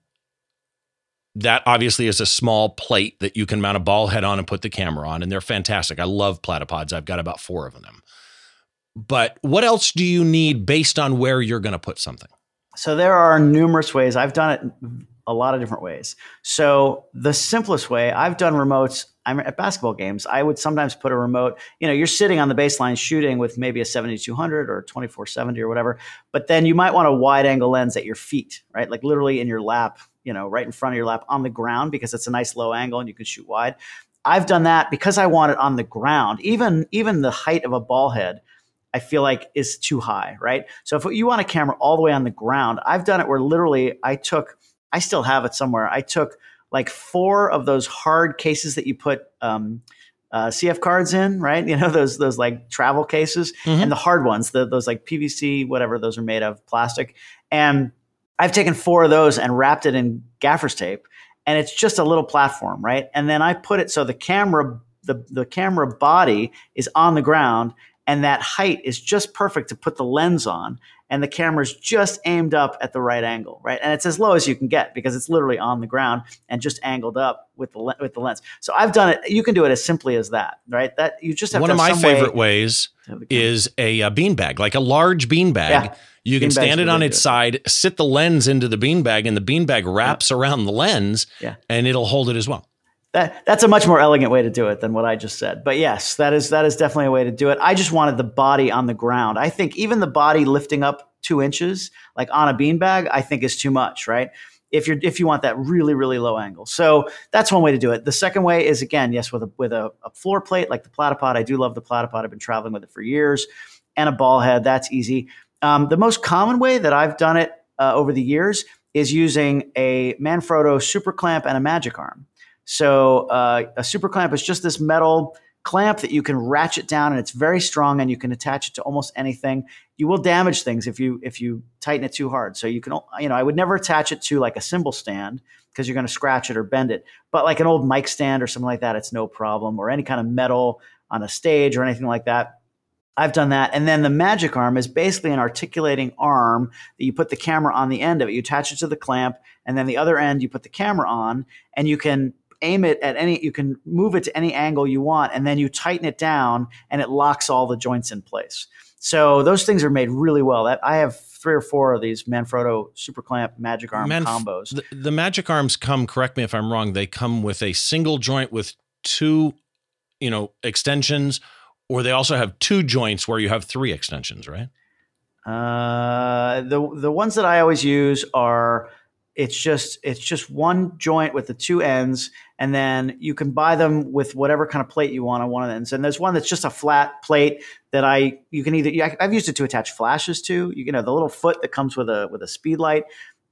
that obviously is a small plate that you can mount a ball head on and put the camera on, and they're fantastic. I love platypods. I've got about four of them. But what else do you need based on where you're going to put something? So there are numerous ways. I've done it a lot of different ways. So the simplest way, I've done remotes. I'm at basketball games. I would sometimes put a remote. You know, you're sitting on the baseline shooting with maybe a 7200 or 2470 or whatever, but then you might want a wide angle lens at your feet, right? Like literally in your lap, you know, right in front of your lap on the ground because it's a nice low angle and you can shoot wide. I've done that because I want it on the ground. Even even the height of a ball head, I feel like is too high, right? So if you want a camera all the way on the ground, I've done it where literally I took, I still have it somewhere. I took like four of those hard cases that you put um, uh, CF cards in, right? You know those those like travel cases mm-hmm. and the hard ones, the, those like PVC, whatever those are made of, plastic, and I've taken four of those and wrapped it in gaffer's tape, and it's just a little platform, right? And then I put it so the camera, the, the camera body is on the ground, and that height is just perfect to put the lens on and the camera's just aimed up at the right angle, right? And it's as low as you can get because it's literally on the ground and just angled up with the with the lens. So I've done it. You can do it as simply as that, right? That you just have one of my favorite way ways is a, a beanbag, like a large beanbag. Yeah. You can stand it on its side, sit the lens into the beanbag, and the beanbag wraps yeah. around the lens, yeah. and it'll hold it as well that that's a much more elegant way to do it than what I just said. But yes, that is that is definitely a way to do it. I just wanted the body on the ground. I think even the body lifting up two inches, like on a beanbag, I think is too much, right? If you're if you want that really really low angle, so that's one way to do it. The second way is again, yes, with a with a, a floor plate like the platypod. I do love the platypod. I've been traveling with it for years, and a ball head. That's easy. Um, the most common way that I've done it uh, over the years is using a Manfrotto super clamp and a magic arm. So uh, a super clamp is just this metal clamp that you can ratchet down and it's very strong and you can attach it to almost anything. You will damage things if you if you tighten it too hard. So you can you know I would never attach it to like a cymbal stand because you're going to scratch it or bend it. But like an old mic stand or something like that, it's no problem. Or any kind of metal on a stage or anything like that. I've done that. And then the magic arm is basically an articulating arm that you put the camera on the end of it. You attach it to the clamp, and then the other end you put the camera on, and you can aim it at any you can move it to any angle you want and then you tighten it down and it locks all the joints in place so those things are made really well that i have three or four of these manfrotto super clamp magic arm Manf- combos the, the magic arms come correct me if i'm wrong they come with a single joint with two you know extensions or they also have two joints where you have three extensions right uh, the the ones that i always use are it's just it's just one joint with the two ends, and then you can buy them with whatever kind of plate you want on one of the ends. And there's one that's just a flat plate that I you can either I've used it to attach flashes to. You know the little foot that comes with a with a speed light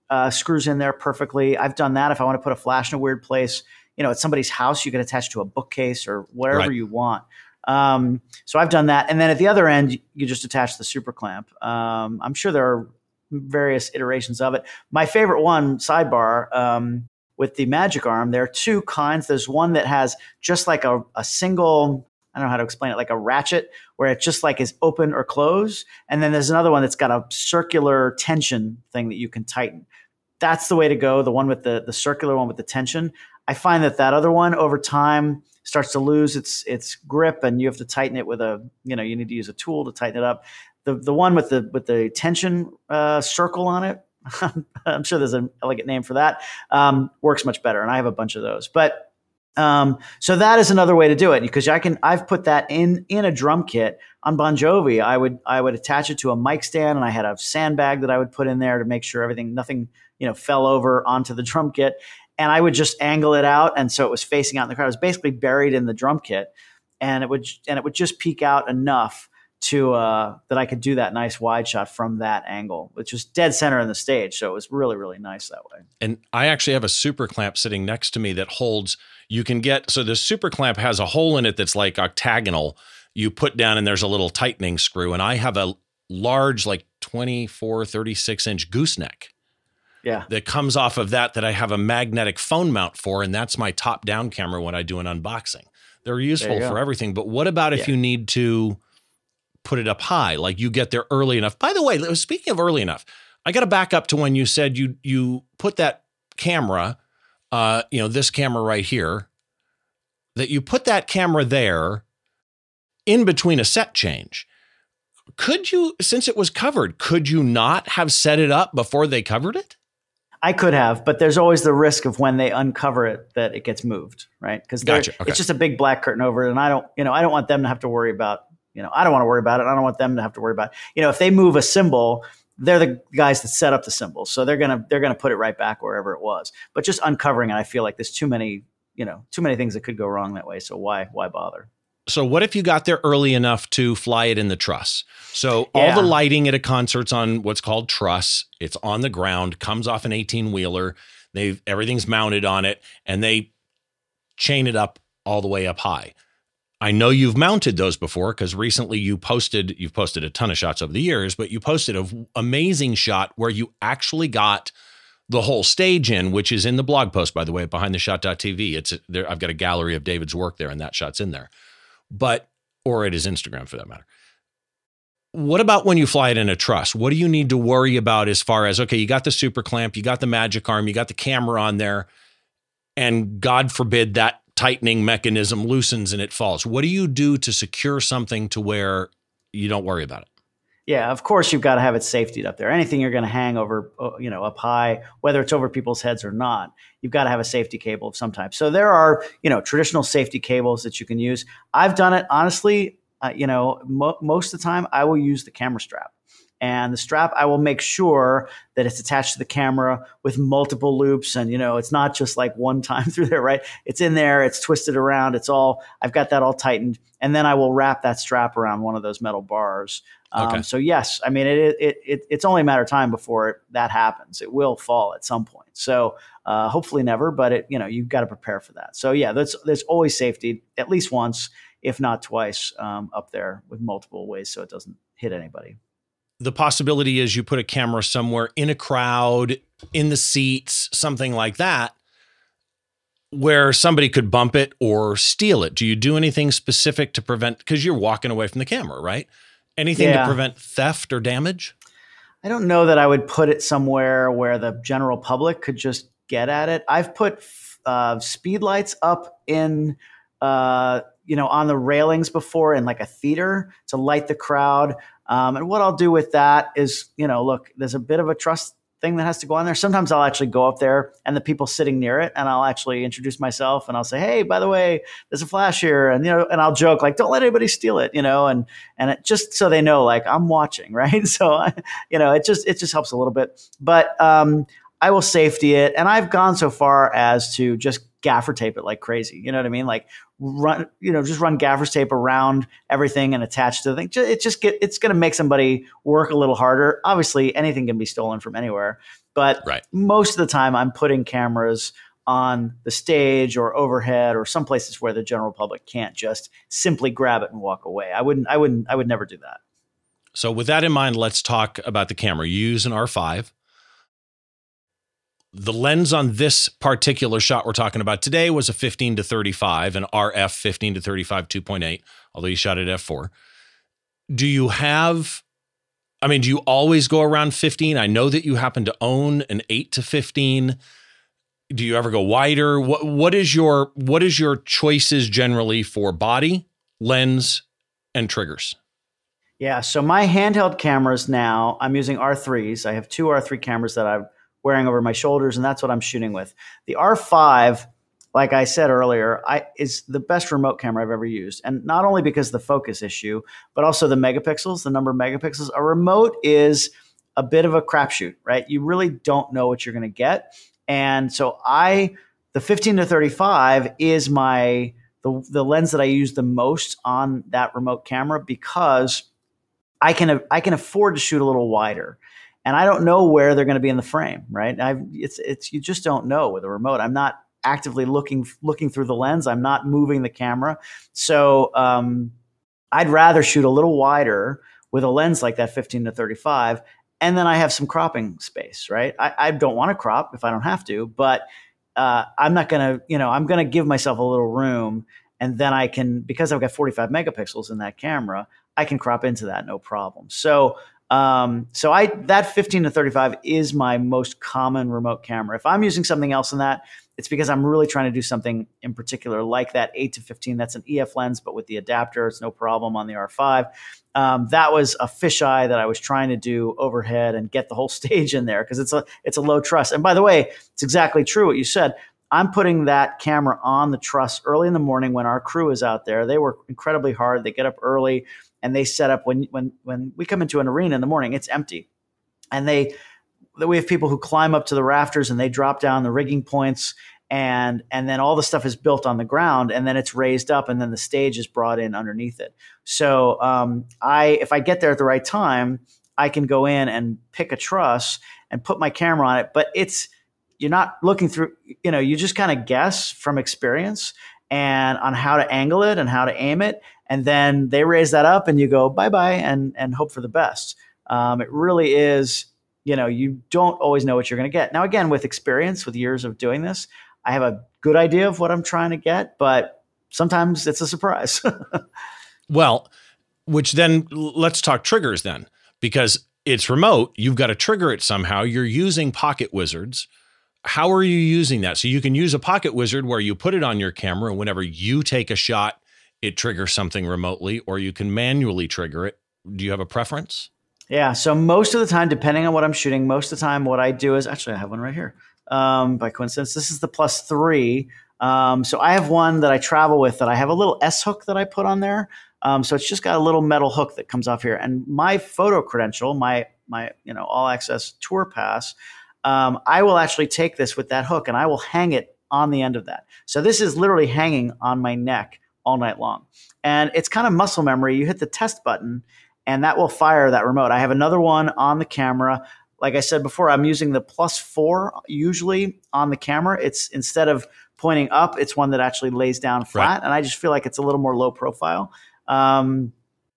uh, screws in there perfectly. I've done that if I want to put a flash in a weird place. You know, at somebody's house, you can attach to a bookcase or whatever right. you want. Um, so I've done that, and then at the other end, you just attach the super clamp. Um, I'm sure there are various iterations of it. My favorite one, sidebar, um, with the magic arm, there are two kinds. There's one that has just like a, a single I don't know how to explain it, like a ratchet where it just like is open or close. And then there's another one that's got a circular tension thing that you can tighten. That's the way to go. The one with the, the circular one with the tension. I find that that other one over time starts to lose its its grip and you have to tighten it with a, you know, you need to use a tool to tighten it up. The the one with the with the tension uh, circle on it, I'm sure there's an elegant name for that. Um, works much better, and I have a bunch of those. But um, so that is another way to do it because I can. I've put that in in a drum kit on Bon Jovi. I would I would attach it to a mic stand, and I had a sandbag that I would put in there to make sure everything nothing you know fell over onto the drum kit, and I would just angle it out, and so it was facing out in the crowd. It was basically buried in the drum kit, and it would and it would just peek out enough to uh, that I could do that nice wide shot from that angle, which was dead center in the stage. So it was really, really nice that way. And I actually have a super clamp sitting next to me that holds. You can get so the super clamp has a hole in it that's like octagonal. You put down and there's a little tightening screw, and I have a large, like 24, 36 inch gooseneck. Yeah. That comes off of that that I have a magnetic phone mount for, and that's my top down camera when I do an unboxing. They're useful for everything. But what about if yeah. you need to put it up high. Like you get there early enough. By the way, speaking of early enough, I got to back up to when you said you you put that camera, uh, you know, this camera right here, that you put that camera there in between a set change. Could you, since it was covered, could you not have set it up before they covered it? I could have, but there's always the risk of when they uncover it that it gets moved, right? Because gotcha. okay. it's just a big black curtain over it, and I don't, you know, I don't want them to have to worry about you know, I don't want to worry about it. I don't want them to have to worry about it. You know, if they move a cymbal, they're the guys that set up the cymbal. So they're gonna they're gonna put it right back wherever it was. But just uncovering it, I feel like there's too many, you know, too many things that could go wrong that way. So why why bother? So what if you got there early enough to fly it in the truss? So all yeah. the lighting at a concert's on what's called truss. It's on the ground, comes off an 18 wheeler. They've everything's mounted on it, and they chain it up all the way up high. I know you've mounted those before because recently you posted, you've posted a ton of shots over the years, but you posted an amazing shot where you actually got the whole stage in, which is in the blog post, by the way, behind the shot.tv. It's there. I've got a gallery of David's work there, and that shot's in there. But, or it is Instagram for that matter. What about when you fly it in a truss? What do you need to worry about as far as, okay, you got the super clamp, you got the magic arm, you got the camera on there, and God forbid that tightening mechanism loosens and it falls. What do you do to secure something to where you don't worry about it? Yeah, of course you've got to have it safetied up there. Anything you're going to hang over, uh, you know, up high, whether it's over people's heads or not, you've got to have a safety cable of some type. So there are, you know, traditional safety cables that you can use. I've done it honestly. Uh, you know, mo- most of the time I will use the camera strap and the strap i will make sure that it's attached to the camera with multiple loops and you know it's not just like one time through there right it's in there it's twisted around it's all i've got that all tightened and then i will wrap that strap around one of those metal bars um, okay. so yes i mean it, it, it, it's only a matter of time before it, that happens it will fall at some point so uh, hopefully never but it you know you've got to prepare for that so yeah there's, there's always safety at least once if not twice um, up there with multiple ways so it doesn't hit anybody the possibility is you put a camera somewhere in a crowd, in the seats, something like that, where somebody could bump it or steal it. Do you do anything specific to prevent? Because you're walking away from the camera, right? Anything yeah. to prevent theft or damage? I don't know that I would put it somewhere where the general public could just get at it. I've put uh, speed lights up in, uh, you know, on the railings before in like a theater to light the crowd. Um, and what I'll do with that is, you know, look, there's a bit of a trust thing that has to go on there. Sometimes I'll actually go up there and the people sitting near it and I'll actually introduce myself and I'll say, Hey, by the way, there's a flash here. And, you know, and I'll joke like, don't let anybody steal it, you know, and, and it just so they know, like I'm watching. Right. So, I, you know, it just, it just helps a little bit, but, um, I will safety it. And I've gone so far as to just gaffer tape it like crazy. You know what I mean? Like run, you know, just run gaffer's tape around everything and attach to the thing. It just get, it's going to make somebody work a little harder. Obviously, anything can be stolen from anywhere, but right. most of the time, I'm putting cameras on the stage or overhead or some places where the general public can't just simply grab it and walk away. I wouldn't. I wouldn't. I would never do that. So, with that in mind, let's talk about the camera. You use an R5 the lens on this particular shot we're talking about today was a 15 to 35, an RF 15 to 35 2.8, although you shot at f4. Do you have I mean, do you always go around 15? I know that you happen to own an 8 to 15. Do you ever go wider? What what is your what is your choices generally for body, lens, and triggers? Yeah, so my handheld cameras now, I'm using R3s. I have two R3 cameras that I've wearing over my shoulders, and that's what I'm shooting with. The R5, like I said earlier, I, is the best remote camera I've ever used, and not only because the focus issue, but also the megapixels, the number of megapixels. A remote is a bit of a crapshoot, right? You really don't know what you're going to get, and so I, the 15 to 35 is my the, the lens that I use the most on that remote camera because I can I can afford to shoot a little wider and I don't know where they're going to be in the frame, right? I've, it's it's you just don't know with a remote. I'm not actively looking looking through the lens. I'm not moving the camera, so um, I'd rather shoot a little wider with a lens like that, 15 to 35, and then I have some cropping space, right? I, I don't want to crop if I don't have to, but uh, I'm not going to, you know, I'm going to give myself a little room, and then I can because I've got 45 megapixels in that camera, I can crop into that no problem. So um, so I that 15 to 35 is my most common remote camera. If I'm using something else than that, it's because I'm really trying to do something in particular, like that 8 to 15. That's an EF lens, but with the adapter, it's no problem on the R5. Um, that was a fisheye that I was trying to do overhead and get the whole stage in there because it's a it's a low truss. And by the way, it's exactly true what you said. I'm putting that camera on the truss early in the morning when our crew is out there. They work incredibly hard. They get up early and they set up when when when we come into an arena in the morning, it's empty, and they we have people who climb up to the rafters and they drop down the rigging points and and then all the stuff is built on the ground and then it's raised up and then the stage is brought in underneath it. So um, i if i get there at the right time i can go in and pick a truss and put my camera on it but it's you're not looking through you know you just kind of guess from experience and on how to angle it and how to aim it and then they raise that up and you go bye bye and and hope for the best. Um, it really is, you know, you don't always know what you're going to get. Now, again, with experience, with years of doing this, I have a good idea of what I'm trying to get, but sometimes it's a surprise. well, which then let's talk triggers then, because it's remote. You've got to trigger it somehow. You're using Pocket Wizards. How are you using that? So you can use a Pocket Wizard where you put it on your camera, and whenever you take a shot, it triggers something remotely, or you can manually trigger it. Do you have a preference? Yeah. So most of the time, depending on what I'm shooting, most of the time, what I do is actually I have one right here. Um, by coincidence, this is the plus three. Um, so I have one that I travel with that I have a little S hook that I put on there. Um, so it's just got a little metal hook that comes off here. And my photo credential, my my you know all access tour pass, um, I will actually take this with that hook and I will hang it on the end of that. So this is literally hanging on my neck all night long. And it's kind of muscle memory. You hit the test button and that will fire that remote. I have another one on the camera. Like I said before, I'm using the plus four usually on the camera. It's instead of pointing up, it's one that actually lays down flat. Right. And I just feel like it's a little more low profile. Um,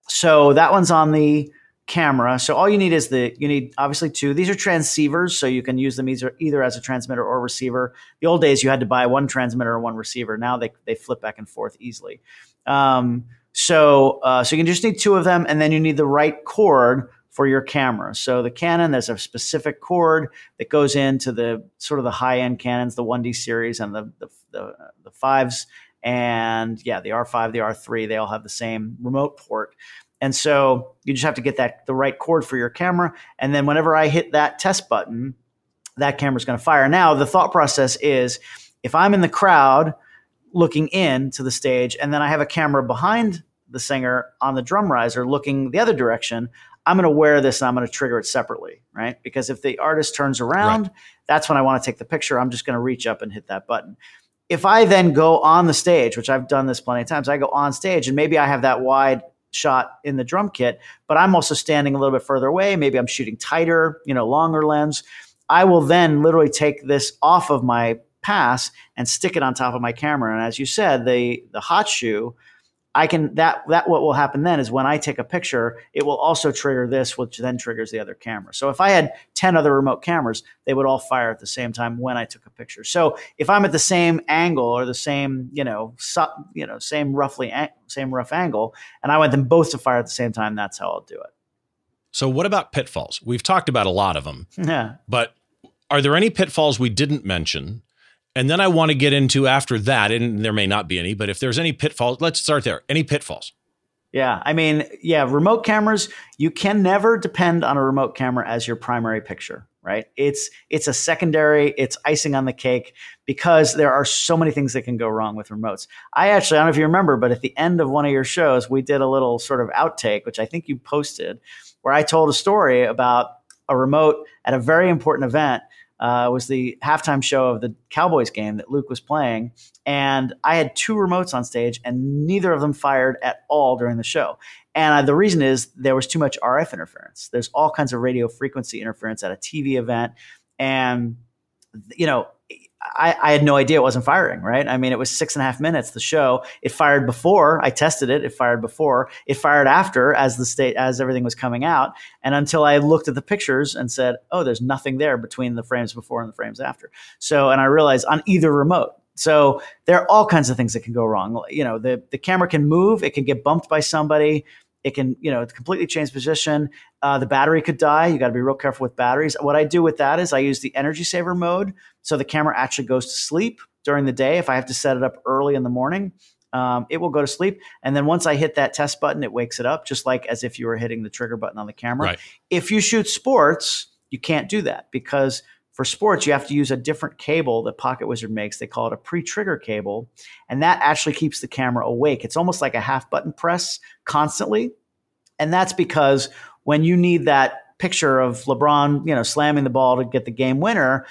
so that one's on the camera. So all you need is the you need obviously two. These are transceivers, so you can use them either either as a transmitter or receiver. The old days you had to buy one transmitter or one receiver. Now they they flip back and forth easily. Um, so uh, so you can just need two of them, and then you need the right cord for your camera. So the Canon, there's a specific cord that goes into the sort of the high end Canons, the 1D series and the the, the, the fives. And yeah, the R5, the R3, they all have the same remote port. And so you just have to get that the right cord for your camera. And then whenever I hit that test button, that camera's going to fire. Now, the thought process is if I'm in the crowd looking in to the stage and then I have a camera behind the singer on the drum riser looking the other direction, I'm going to wear this and I'm going to trigger it separately, right? Because if the artist turns around, right. that's when I want to take the picture. I'm just going to reach up and hit that button. If I then go on the stage, which I've done this plenty of times, I go on stage and maybe I have that wide shot in the drum kit, but I'm also standing a little bit further away. Maybe I'm shooting tighter, you know, longer lens. I will then literally take this off of my pass and stick it on top of my camera. And as you said, the the hot shoe I can that that what will happen then is when I take a picture, it will also trigger this, which then triggers the other camera. So if I had ten other remote cameras, they would all fire at the same time when I took a picture. So if I'm at the same angle or the same you know su- you know same roughly same rough angle, and I want them both to fire at the same time, that's how I'll do it. So what about pitfalls? We've talked about a lot of them. Yeah. But are there any pitfalls we didn't mention and then I want to get into after that, and there may not be any, but if there's any pitfalls, let's start there. Any pitfalls? Yeah, I mean, yeah, remote cameras, you can never depend on a remote camera as your primary picture, right? It's it's a secondary, it's icing on the cake because there are so many things that can go wrong with remotes. I actually, I don't know if you remember, but at the end of one of your shows, we did a little sort of outtake, which I think you posted, where I told a story about a remote at a very important event uh, was the halftime show of the Cowboys game that Luke was playing. And I had two remotes on stage, and neither of them fired at all during the show. And uh, the reason is there was too much RF interference. There's all kinds of radio frequency interference at a TV event. And, you know, I, I, had no idea it wasn't firing, right? I mean, it was six and a half minutes, the show. It fired before I tested it. It fired before. It fired after as the state, as everything was coming out. And until I looked at the pictures and said, oh, there's nothing there between the frames before and the frames after. So, and I realized on either remote. So there are all kinds of things that can go wrong. You know, the, the camera can move. It can get bumped by somebody. It can, you know, completely change position. Uh, the battery could die. You got to be real careful with batteries. What I do with that is I use the energy saver mode. So the camera actually goes to sleep during the day. If I have to set it up early in the morning, um, it will go to sleep. And then once I hit that test button, it wakes it up, just like as if you were hitting the trigger button on the camera. Right. If you shoot sports, you can't do that because for sports, you have to use a different cable that Pocket Wizard makes. They call it a pre-trigger cable, and that actually keeps the camera awake. It's almost like a half button press constantly, and that's because when you need that picture of LeBron, you know, slamming the ball to get the game winner,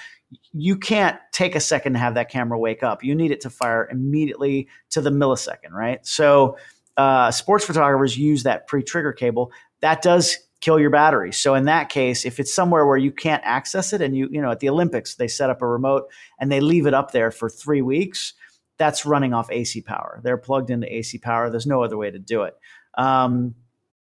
you can't take a second to have that camera wake up. You need it to fire immediately to the millisecond, right? So, uh, sports photographers use that pre-trigger cable. That does kill your battery. So in that case, if it's somewhere where you can't access it and you, you know, at the Olympics, they set up a remote and they leave it up there for three weeks, that's running off AC power. They're plugged into AC power. There's no other way to do it. Um,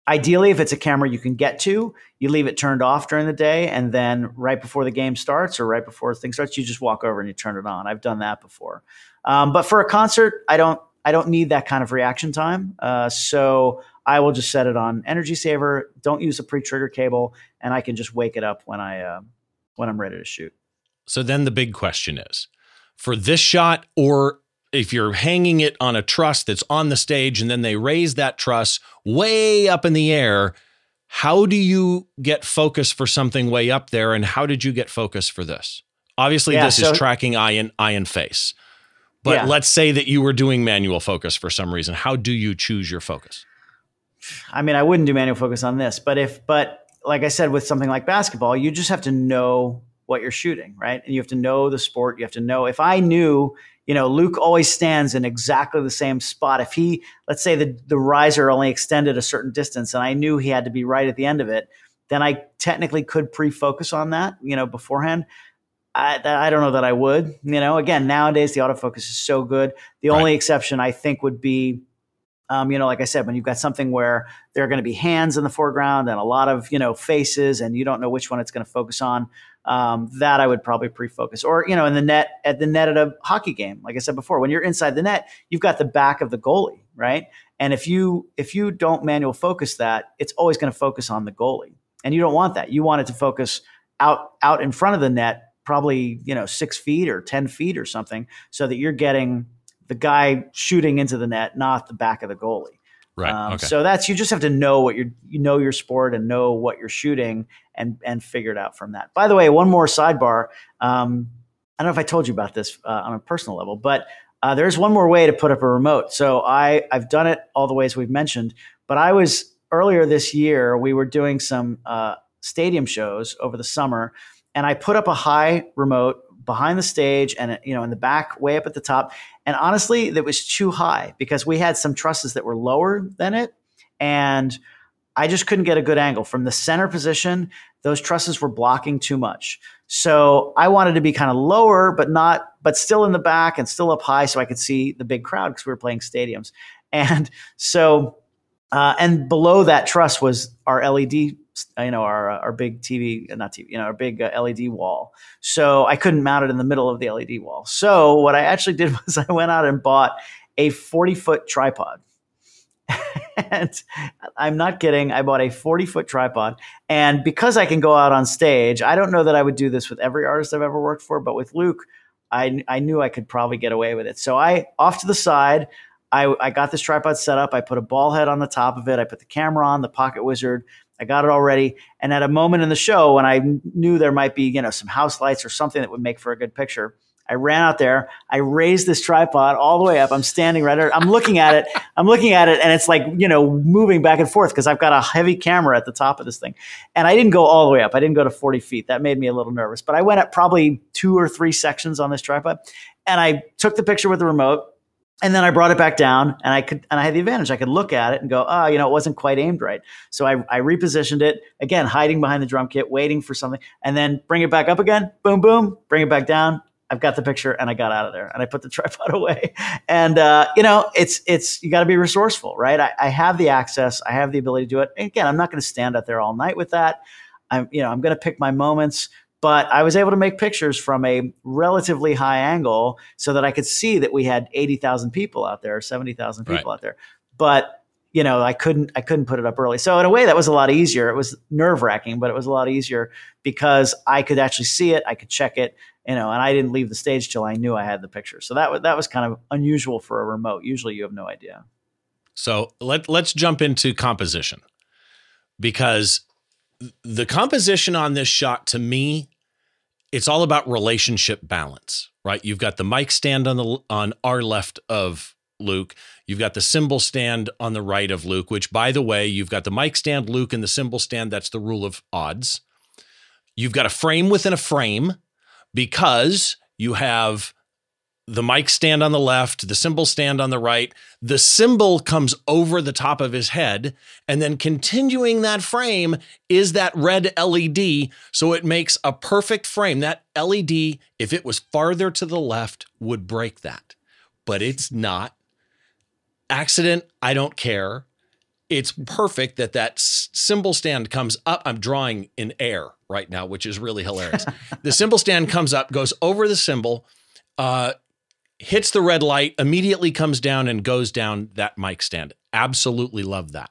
ideally, if it's a camera you can get to, you leave it turned off during the day. And then right before the game starts or right before things starts, you just walk over and you turn it on. I've done that before. Um, but for a concert, I don't, I don't need that kind of reaction time. Uh, so I will just set it on energy saver. Don't use a pre-trigger cable, and I can just wake it up when I uh, when I'm ready to shoot. So then the big question is, for this shot, or if you're hanging it on a truss that's on the stage, and then they raise that truss way up in the air. How do you get focus for something way up there, and how did you get focus for this? Obviously, yeah, this so, is tracking eye and eye and face. But yeah. let's say that you were doing manual focus for some reason. How do you choose your focus? I mean, I wouldn't do manual focus on this, but if, but like I said, with something like basketball, you just have to know what you're shooting, right? And you have to know the sport. You have to know if I knew, you know, Luke always stands in exactly the same spot. If he, let's say the, the riser only extended a certain distance and I knew he had to be right at the end of it, then I technically could pre focus on that, you know, beforehand. I, I don't know that I would, you know, again, nowadays the autofocus is so good. The right. only exception I think would be um, you know, like I said, when you've got something where there are going to be hands in the foreground and a lot of you know faces, and you don't know which one it's going to focus on, um, that I would probably pre-focus. Or you know, in the net at the net at a hockey game, like I said before, when you're inside the net, you've got the back of the goalie, right? And if you if you don't manual focus that, it's always going to focus on the goalie, and you don't want that. You want it to focus out out in front of the net, probably you know six feet or ten feet or something, so that you're getting the guy shooting into the net, not the back of the goalie. Right. Um, okay. So that's you just have to know what you're you know your sport and know what you're shooting and and figure it out from that. By the way, one more sidebar. Um, I don't know if I told you about this uh, on a personal level, but uh, there's one more way to put up a remote. So I I've done it all the ways we've mentioned, but I was earlier this year, we were doing some uh, stadium shows over the summer, and I put up a high remote behind the stage and you know in the back way up at the top and honestly that was too high because we had some trusses that were lower than it and I just couldn't get a good angle from the center position. Those trusses were blocking too much. So I wanted to be kind of lower, but not, but still in the back and still up high so I could see the big crowd because we were playing stadiums. And so, uh, and below that truss was our LED, you know, our, our big TV, not TV, you know, our big uh, LED wall. So I couldn't mount it in the middle of the LED wall. So what I actually did was I went out and bought a 40 foot tripod and I'm not kidding. I bought a 40 foot tripod. And because I can go out on stage, I don't know that I would do this with every artist I've ever worked for, but with Luke, I, I knew I could probably get away with it. So I, off to the side, I, I got this tripod set up. I put a ball head on the top of it. I put the camera on, the pocket wizard. I got it already. And at a moment in the show when I knew there might be, you know, some house lights or something that would make for a good picture, I ran out there. I raised this tripod all the way up. I'm standing right there. I'm looking at it. I'm looking at it, and it's like you know moving back and forth because I've got a heavy camera at the top of this thing. And I didn't go all the way up. I didn't go to 40 feet. That made me a little nervous. But I went up probably two or three sections on this tripod, and I took the picture with the remote. And then I brought it back down, and I could, and I had the advantage. I could look at it and go, "Oh, you know, it wasn't quite aimed right." So I, I repositioned it again, hiding behind the drum kit, waiting for something, and then bring it back up again. Boom, boom, bring it back down, I've got the picture and I got out of there and I put the tripod away. And, uh, you know, it's, it's, you got to be resourceful, right? I, I, have the access. I have the ability to do it. And again, I'm not going to stand out there all night with that. I'm, you know, I'm going to pick my moments, but I was able to make pictures from a relatively high angle so that I could see that we had 80,000 people out there, 70,000 people right. out there. But you know, I couldn't I couldn't put it up early. So in a way that was a lot easier. It was nerve wracking, but it was a lot easier because I could actually see it, I could check it, you know, and I didn't leave the stage till I knew I had the picture. So that was that was kind of unusual for a remote. Usually, you have no idea. So let let's jump into composition because the composition on this shot to me it's all about relationship balance right? You've got the mic stand on the on our left of luke. You've got the cymbal stand on the right of luke which by the way you've got the mic stand luke and the cymbal stand that's the rule of odds. You've got a frame within a frame because you have the mic stand on the left, the cymbal stand on the right. The cymbal comes over the top of his head. And then continuing that frame is that red LED. So it makes a perfect frame. That LED, if it was farther to the left, would break that. But it's not. Accident, I don't care it's perfect that that cymbal stand comes up. I'm drawing in air right now, which is really hilarious. the cymbal stand comes up, goes over the cymbal, uh, hits the red light, immediately comes down and goes down that mic stand. Absolutely love that.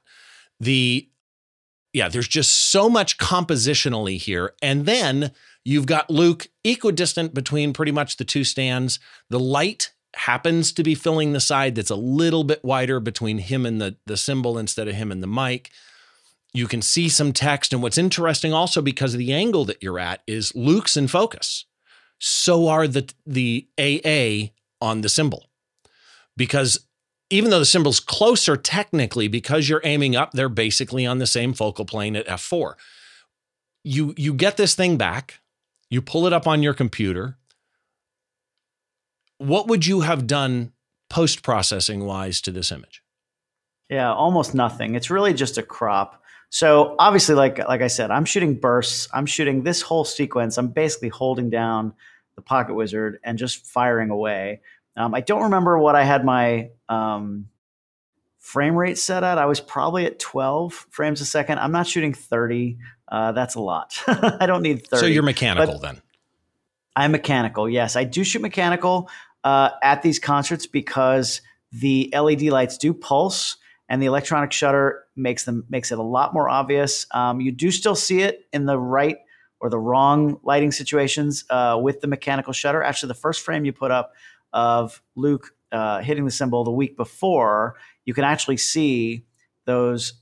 The yeah, there's just so much compositionally here. And then you've got Luke equidistant between pretty much the two stands. The light happens to be filling the side that's a little bit wider between him and the, the cymbal instead of him and the mic. You can see some text. And what's interesting also because of the angle that you're at is Luke's in focus. So are the the AA on the cymbal Because even though the cymbal's closer technically, because you're aiming up, they're basically on the same focal plane at F4. You you get this thing back, you pull it up on your computer, what would you have done post processing wise to this image? Yeah, almost nothing. It's really just a crop. So obviously, like like I said, I'm shooting bursts. I'm shooting this whole sequence. I'm basically holding down the pocket wizard and just firing away. Um, I don't remember what I had my um, frame rate set at. I was probably at 12 frames a second. I'm not shooting 30. Uh, that's a lot. I don't need 30. So you're mechanical then? I'm mechanical. Yes, I do shoot mechanical uh, at these concerts because the LED lights do pulse, and the electronic shutter makes them makes it a lot more obvious. Um, you do still see it in the right or the wrong lighting situations uh, with the mechanical shutter. Actually, the first frame you put up of Luke uh, hitting the cymbal the week before, you can actually see those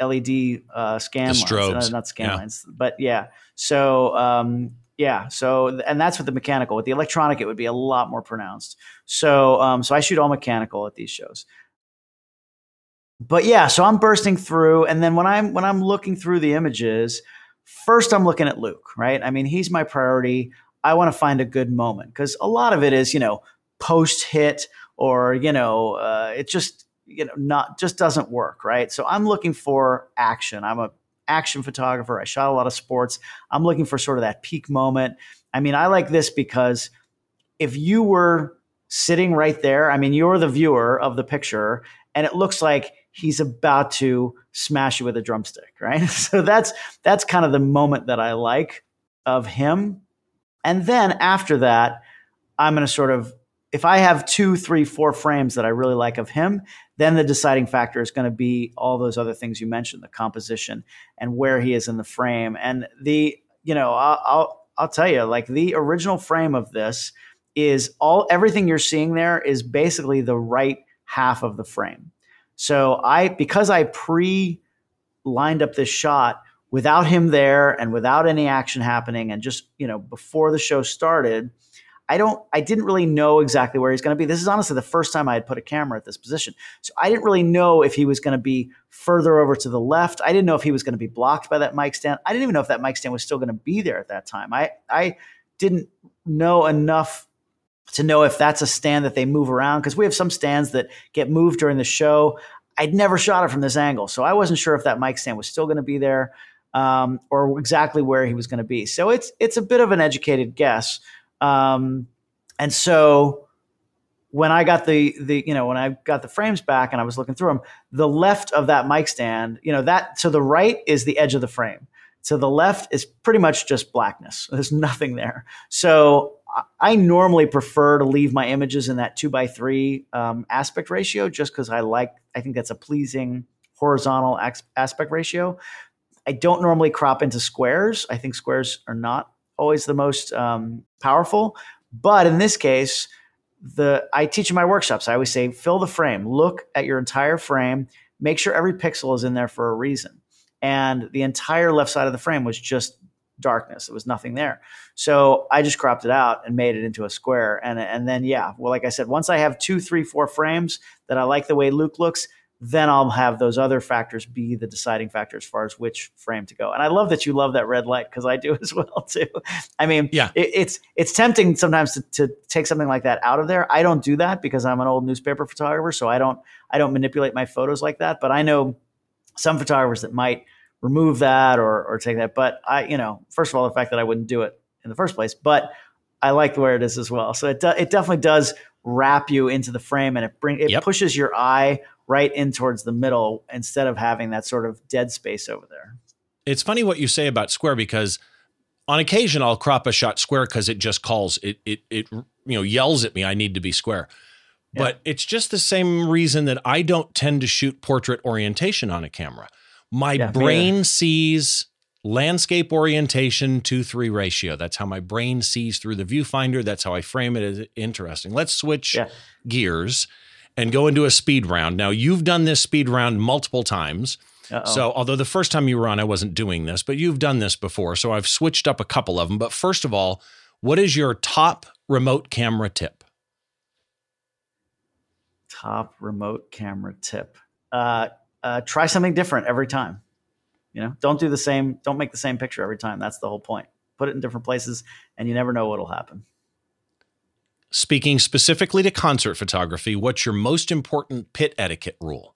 LED uh, scan the lines, uh, not scan yeah. lines, but yeah. So um, yeah. So, and that's with the mechanical. With the electronic, it would be a lot more pronounced. So, um, so I shoot all mechanical at these shows. but yeah, so I'm bursting through, and then when I'm when I'm looking through the images, first I'm looking at Luke, right? I mean, he's my priority. I want to find a good moment because a lot of it is, you know, post hit or you know, uh, it just you know not just doesn't work, right? So I'm looking for action. I'm a action photographer. I shot a lot of sports. I'm looking for sort of that peak moment. I mean, I like this because if you were sitting right there, I mean, you're the viewer of the picture, and it looks like he's about to smash you with a drumstick, right? So that's that's kind of the moment that I like of him. And then after that, I'm going to sort of if I have two, three, four frames that I really like of him, then the deciding factor is going to be all those other things you mentioned, the composition and where he is in the frame. And the, you know, I'll, I'll, I'll tell you, like the original frame of this is all everything you're seeing there is basically the right half of the frame. So I, because I pre lined up this shot without him there and without any action happening, and just you know before the show started I don't, I didn't really know exactly where he's going to be. This is honestly the first time I had put a camera at this position. So I didn't really know if he was going to be further over to the left. I didn't know if he was going to be blocked by that mic stand. I didn't even know if that mic stand was still going to be there at that time. I, I didn't know enough to know if that's a stand that they move around because we have some stands that get moved during the show. I'd never shot it from this angle. So I wasn't sure if that mic stand was still going to be there um, or exactly where he was going to be. So it's, it's a bit of an educated guess. Um, and so when I got the the you know when I got the frames back and I was looking through them, the left of that mic stand, you know that to the right is the edge of the frame. To the left is pretty much just blackness. There's nothing there. So I normally prefer to leave my images in that two by three um, aspect ratio, just because I like. I think that's a pleasing horizontal aspect ratio. I don't normally crop into squares. I think squares are not always the most um, powerful. But in this case, the I teach in my workshops. I always say fill the frame. Look at your entire frame. Make sure every pixel is in there for a reason. And the entire left side of the frame was just darkness. It was nothing there. So I just cropped it out and made it into a square. And and then yeah, well, like I said, once I have two, three, four frames that I like the way Luke looks, then I'll have those other factors be the deciding factor as far as which frame to go. And I love that you love that red light because I do as well too. I mean, yeah, it, it's it's tempting sometimes to, to take something like that out of there. I don't do that because I'm an old newspaper photographer, so I don't I don't manipulate my photos like that. But I know some photographers that might remove that or or take that. But I, you know, first of all, the fact that I wouldn't do it in the first place, but I like where it is as well. So it do, it definitely does wrap you into the frame and it bring it yep. pushes your eye right in towards the middle instead of having that sort of dead space over there. It's funny what you say about square because on occasion I'll crop a shot square because it just calls it it it you know yells at me I need to be square. But it's just the same reason that I don't tend to shoot portrait orientation on a camera. My yeah, brain sees landscape orientation 2 3 ratio. That's how my brain sees through the viewfinder. That's how I frame it as interesting. Let's switch yeah. gears and go into a speed round. Now, you've done this speed round multiple times. Uh-oh. So, although the first time you were on, I wasn't doing this, but you've done this before. So, I've switched up a couple of them. But first of all, what is your top remote camera tip? Top remote camera tip. Uh, uh, try something different every time. You know, don't do the same, don't make the same picture every time. That's the whole point. Put it in different places, and you never know what'll happen. Speaking specifically to concert photography, what's your most important pit etiquette rule?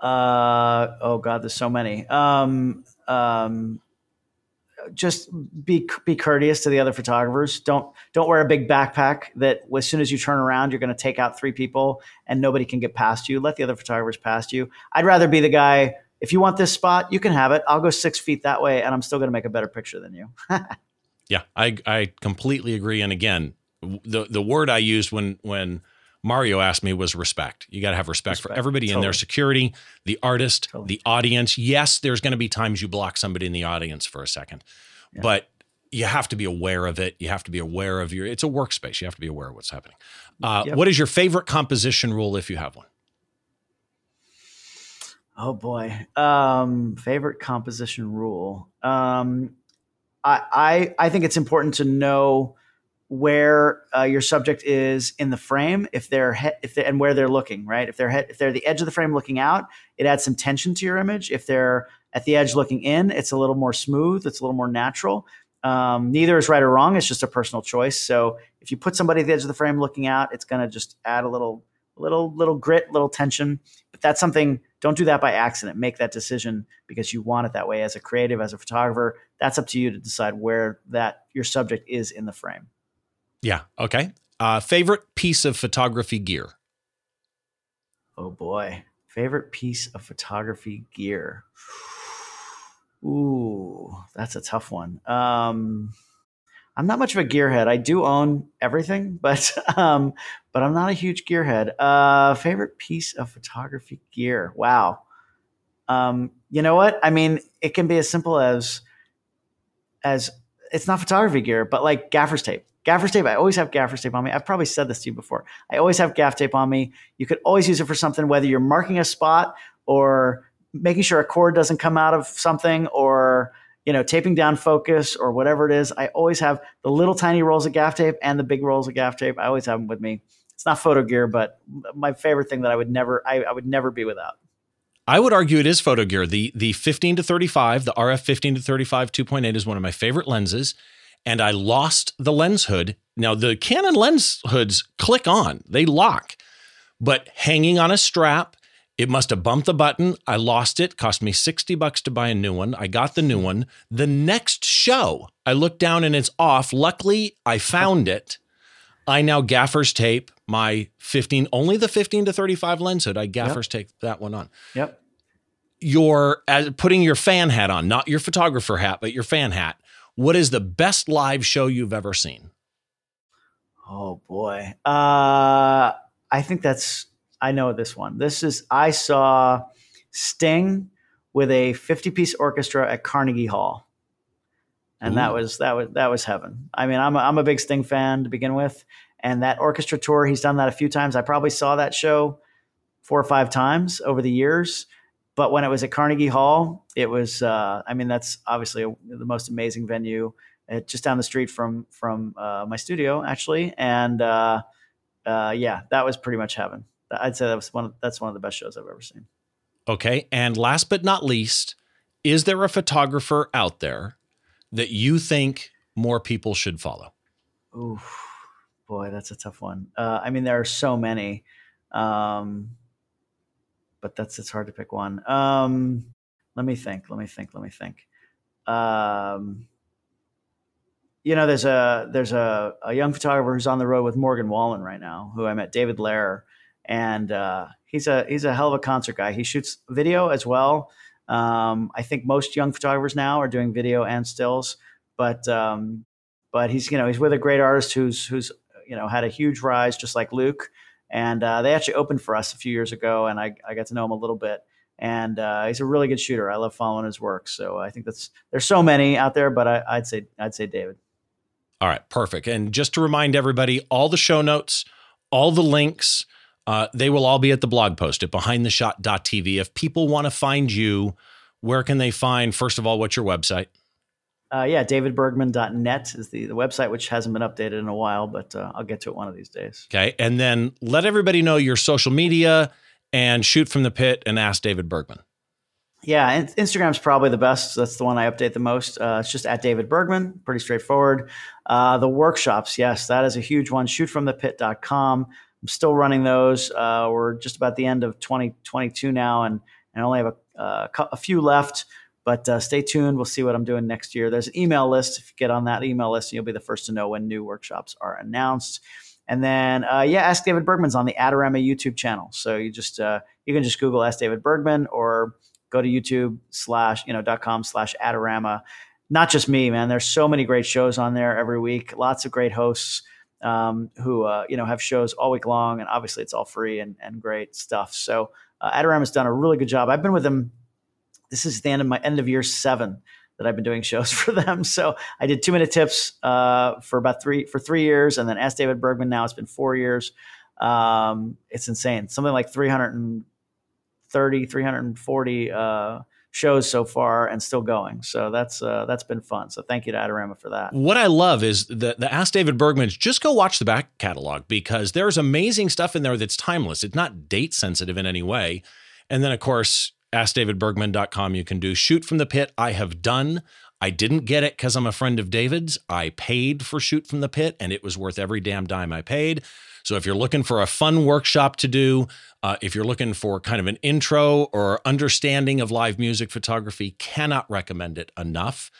Uh oh God, there's so many. Um, um, just be be courteous to the other photographers. Don't don't wear a big backpack that as soon as you turn around, you're going to take out three people and nobody can get past you. Let the other photographers past you. I'd rather be the guy. If you want this spot, you can have it. I'll go six feet that way, and I'm still going to make a better picture than you. Yeah, I I completely agree. And again, the the word I used when when Mario asked me was respect. You got to have respect, respect, for everybody totally. in their security, the artist, totally. the audience. Yes, there's going to be times you block somebody in the audience for a second, yeah. but you have to be aware of it. You have to be aware of your. It's a workspace. You have to be aware of what's happening. Uh, yep. What is your favorite composition rule if you have one? Oh boy, um, favorite composition rule. Um, I, I, I think it's important to know where uh, your subject is in the frame, if they're he- if they and where they're looking, right? If they're he- if they're the edge of the frame looking out, it adds some tension to your image. If they're at the edge looking in, it's a little more smooth. It's a little more natural. Um, neither is right or wrong. It's just a personal choice. So if you put somebody at the edge of the frame looking out, it's going to just add a little, little, little grit, little tension. But that's something. Don't do that by accident. Make that decision because you want it that way. As a creative, as a photographer, that's up to you to decide where that your subject is in the frame. Yeah. Okay. Uh, favorite piece of photography gear? Oh boy. Favorite piece of photography gear. Ooh, that's a tough one. Um, I'm not much of a gearhead. I do own everything, but um, but I'm not a huge gearhead. Uh, favorite piece of photography gear? Wow. Um, you know what? I mean, it can be as simple as as it's not photography gear, but like gaffer's tape. Gaffer's tape. I always have gaffer's tape on me. I've probably said this to you before. I always have gaff tape on me. You could always use it for something, whether you're marking a spot or making sure a cord doesn't come out of something or you know taping down focus or whatever it is i always have the little tiny rolls of gaff tape and the big rolls of gaff tape i always have them with me it's not photo gear but my favorite thing that i would never I, I would never be without I would argue it is photo gear. The the 15 to 35, the RF 15 to 35 2.8 is one of my favorite lenses. And I lost the lens hood. Now the Canon lens hoods click on, they lock, but hanging on a strap it must have bumped the button. I lost it. Cost me 60 bucks to buy a new one. I got the new one. The next show, I look down and it's off. Luckily, I found it. I now gaffers tape my 15, only the 15 to 35 lens hood. I gaffers yep. tape that one on. Yep. You're as putting your fan hat on, not your photographer hat, but your fan hat. What is the best live show you've ever seen? Oh boy. Uh I think that's I know this one. This is I saw Sting with a 50 piece orchestra at Carnegie Hall. And Ooh. that was that was that was heaven. I mean, I'm a, I'm a big Sting fan to begin with, and that orchestra tour, he's done that a few times. I probably saw that show four or five times over the years. But when it was at Carnegie Hall, it was uh, I mean, that's obviously a, the most amazing venue. It, just down the street from from uh, my studio, actually, and uh, uh yeah, that was pretty much heaven. I'd say that was one. Of, that's one of the best shows I've ever seen. Okay, and last but not least, is there a photographer out there that you think more people should follow? Ooh, boy, that's a tough one. Uh, I mean, there are so many, um, but that's it's hard to pick one. Um, let me think. Let me think. Let me think. Um, you know, there's a there's a, a young photographer who's on the road with Morgan Wallen right now, who I met, David Lair and uh, he's a he's a hell of a concert guy. He shoots video as well. Um, I think most young photographers now are doing video and stills, but um, but he's you know he's with a great artist who's who's you know had a huge rise just like Luke, and uh, they actually opened for us a few years ago, and I, I got to know him a little bit. And uh, he's a really good shooter. I love following his work. So I think that's there's so many out there, but I, I'd say I'd say David. All right, perfect. And just to remind everybody, all the show notes, all the links, uh, they will all be at the blog post at behindtheshot.tv. If people want to find you, where can they find, first of all, what's your website? Uh, yeah, davidbergman.net is the, the website, which hasn't been updated in a while, but uh, I'll get to it one of these days. Okay. And then let everybody know your social media and shoot from the pit and ask David Bergman. Yeah, Instagram's probably the best. That's the one I update the most. Uh, it's just at David Bergman, pretty straightforward. Uh, the workshops, yes, that is a huge one. Shootfromthepit.com. I'm still running those. Uh, we're just about the end of 2022 now, and, and I only have a, uh, a few left. But uh, stay tuned. We'll see what I'm doing next year. There's an email list. If you get on that email list, you'll be the first to know when new workshops are announced. And then, uh, yeah, Ask David Bergman's on the Adorama YouTube channel. So you just uh, you can just Google Ask David Bergman or go to YouTube slash you know dot com slash Adorama. Not just me, man. There's so many great shows on there every week. Lots of great hosts um, who uh, you know have shows all week long, and obviously it's all free and, and great stuff. So uh, has done a really good job. I've been with them. This is the end of my end of year seven that I've been doing shows for them. So I did two minute tips uh, for about three for three years, and then Ask David Bergman. Now it's been four years. Um, it's insane. Something like 330, 340 uh, shows so far and still going. So that's uh, that's been fun. So thank you to Adorama for that. What I love is the the Ask David Bergmans. Just go watch the back catalog because there's amazing stuff in there that's timeless. It's not date sensitive in any way. And then of course, askdavidbergman.com. You can do shoot from the pit. I have done. I didn't get it because I'm a friend of David's. I paid for Shoot from the Pit, and it was worth every damn dime I paid. So if you're looking for a fun workshop to do, uh, if you're looking for kind of an intro or understanding of live music photography, cannot recommend it enough.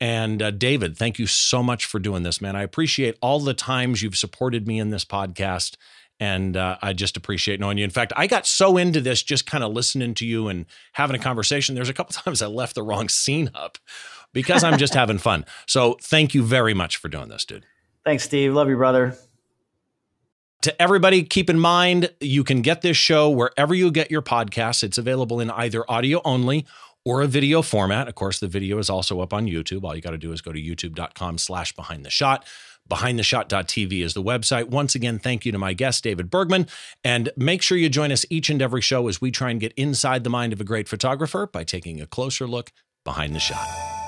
And uh, David, thank you so much for doing this, man. I appreciate all the times you've supported me in this podcast. And uh, I just appreciate knowing you. In fact, I got so into this just kind of listening to you and having a conversation. There's a couple times I left the wrong scene up because I'm just having fun. So thank you very much for doing this, dude. Thanks, Steve. Love you, brother to everybody, keep in mind you can get this show wherever you get your podcasts. It's available in either audio only or a video format. Of course, the video is also up on YouTube. All you got to do is go to youtube.com slash behind the shot. BehindTheShot.tv is the website. Once again, thank you to my guest, David Bergman. And make sure you join us each and every show as we try and get inside the mind of a great photographer by taking a closer look behind the shot.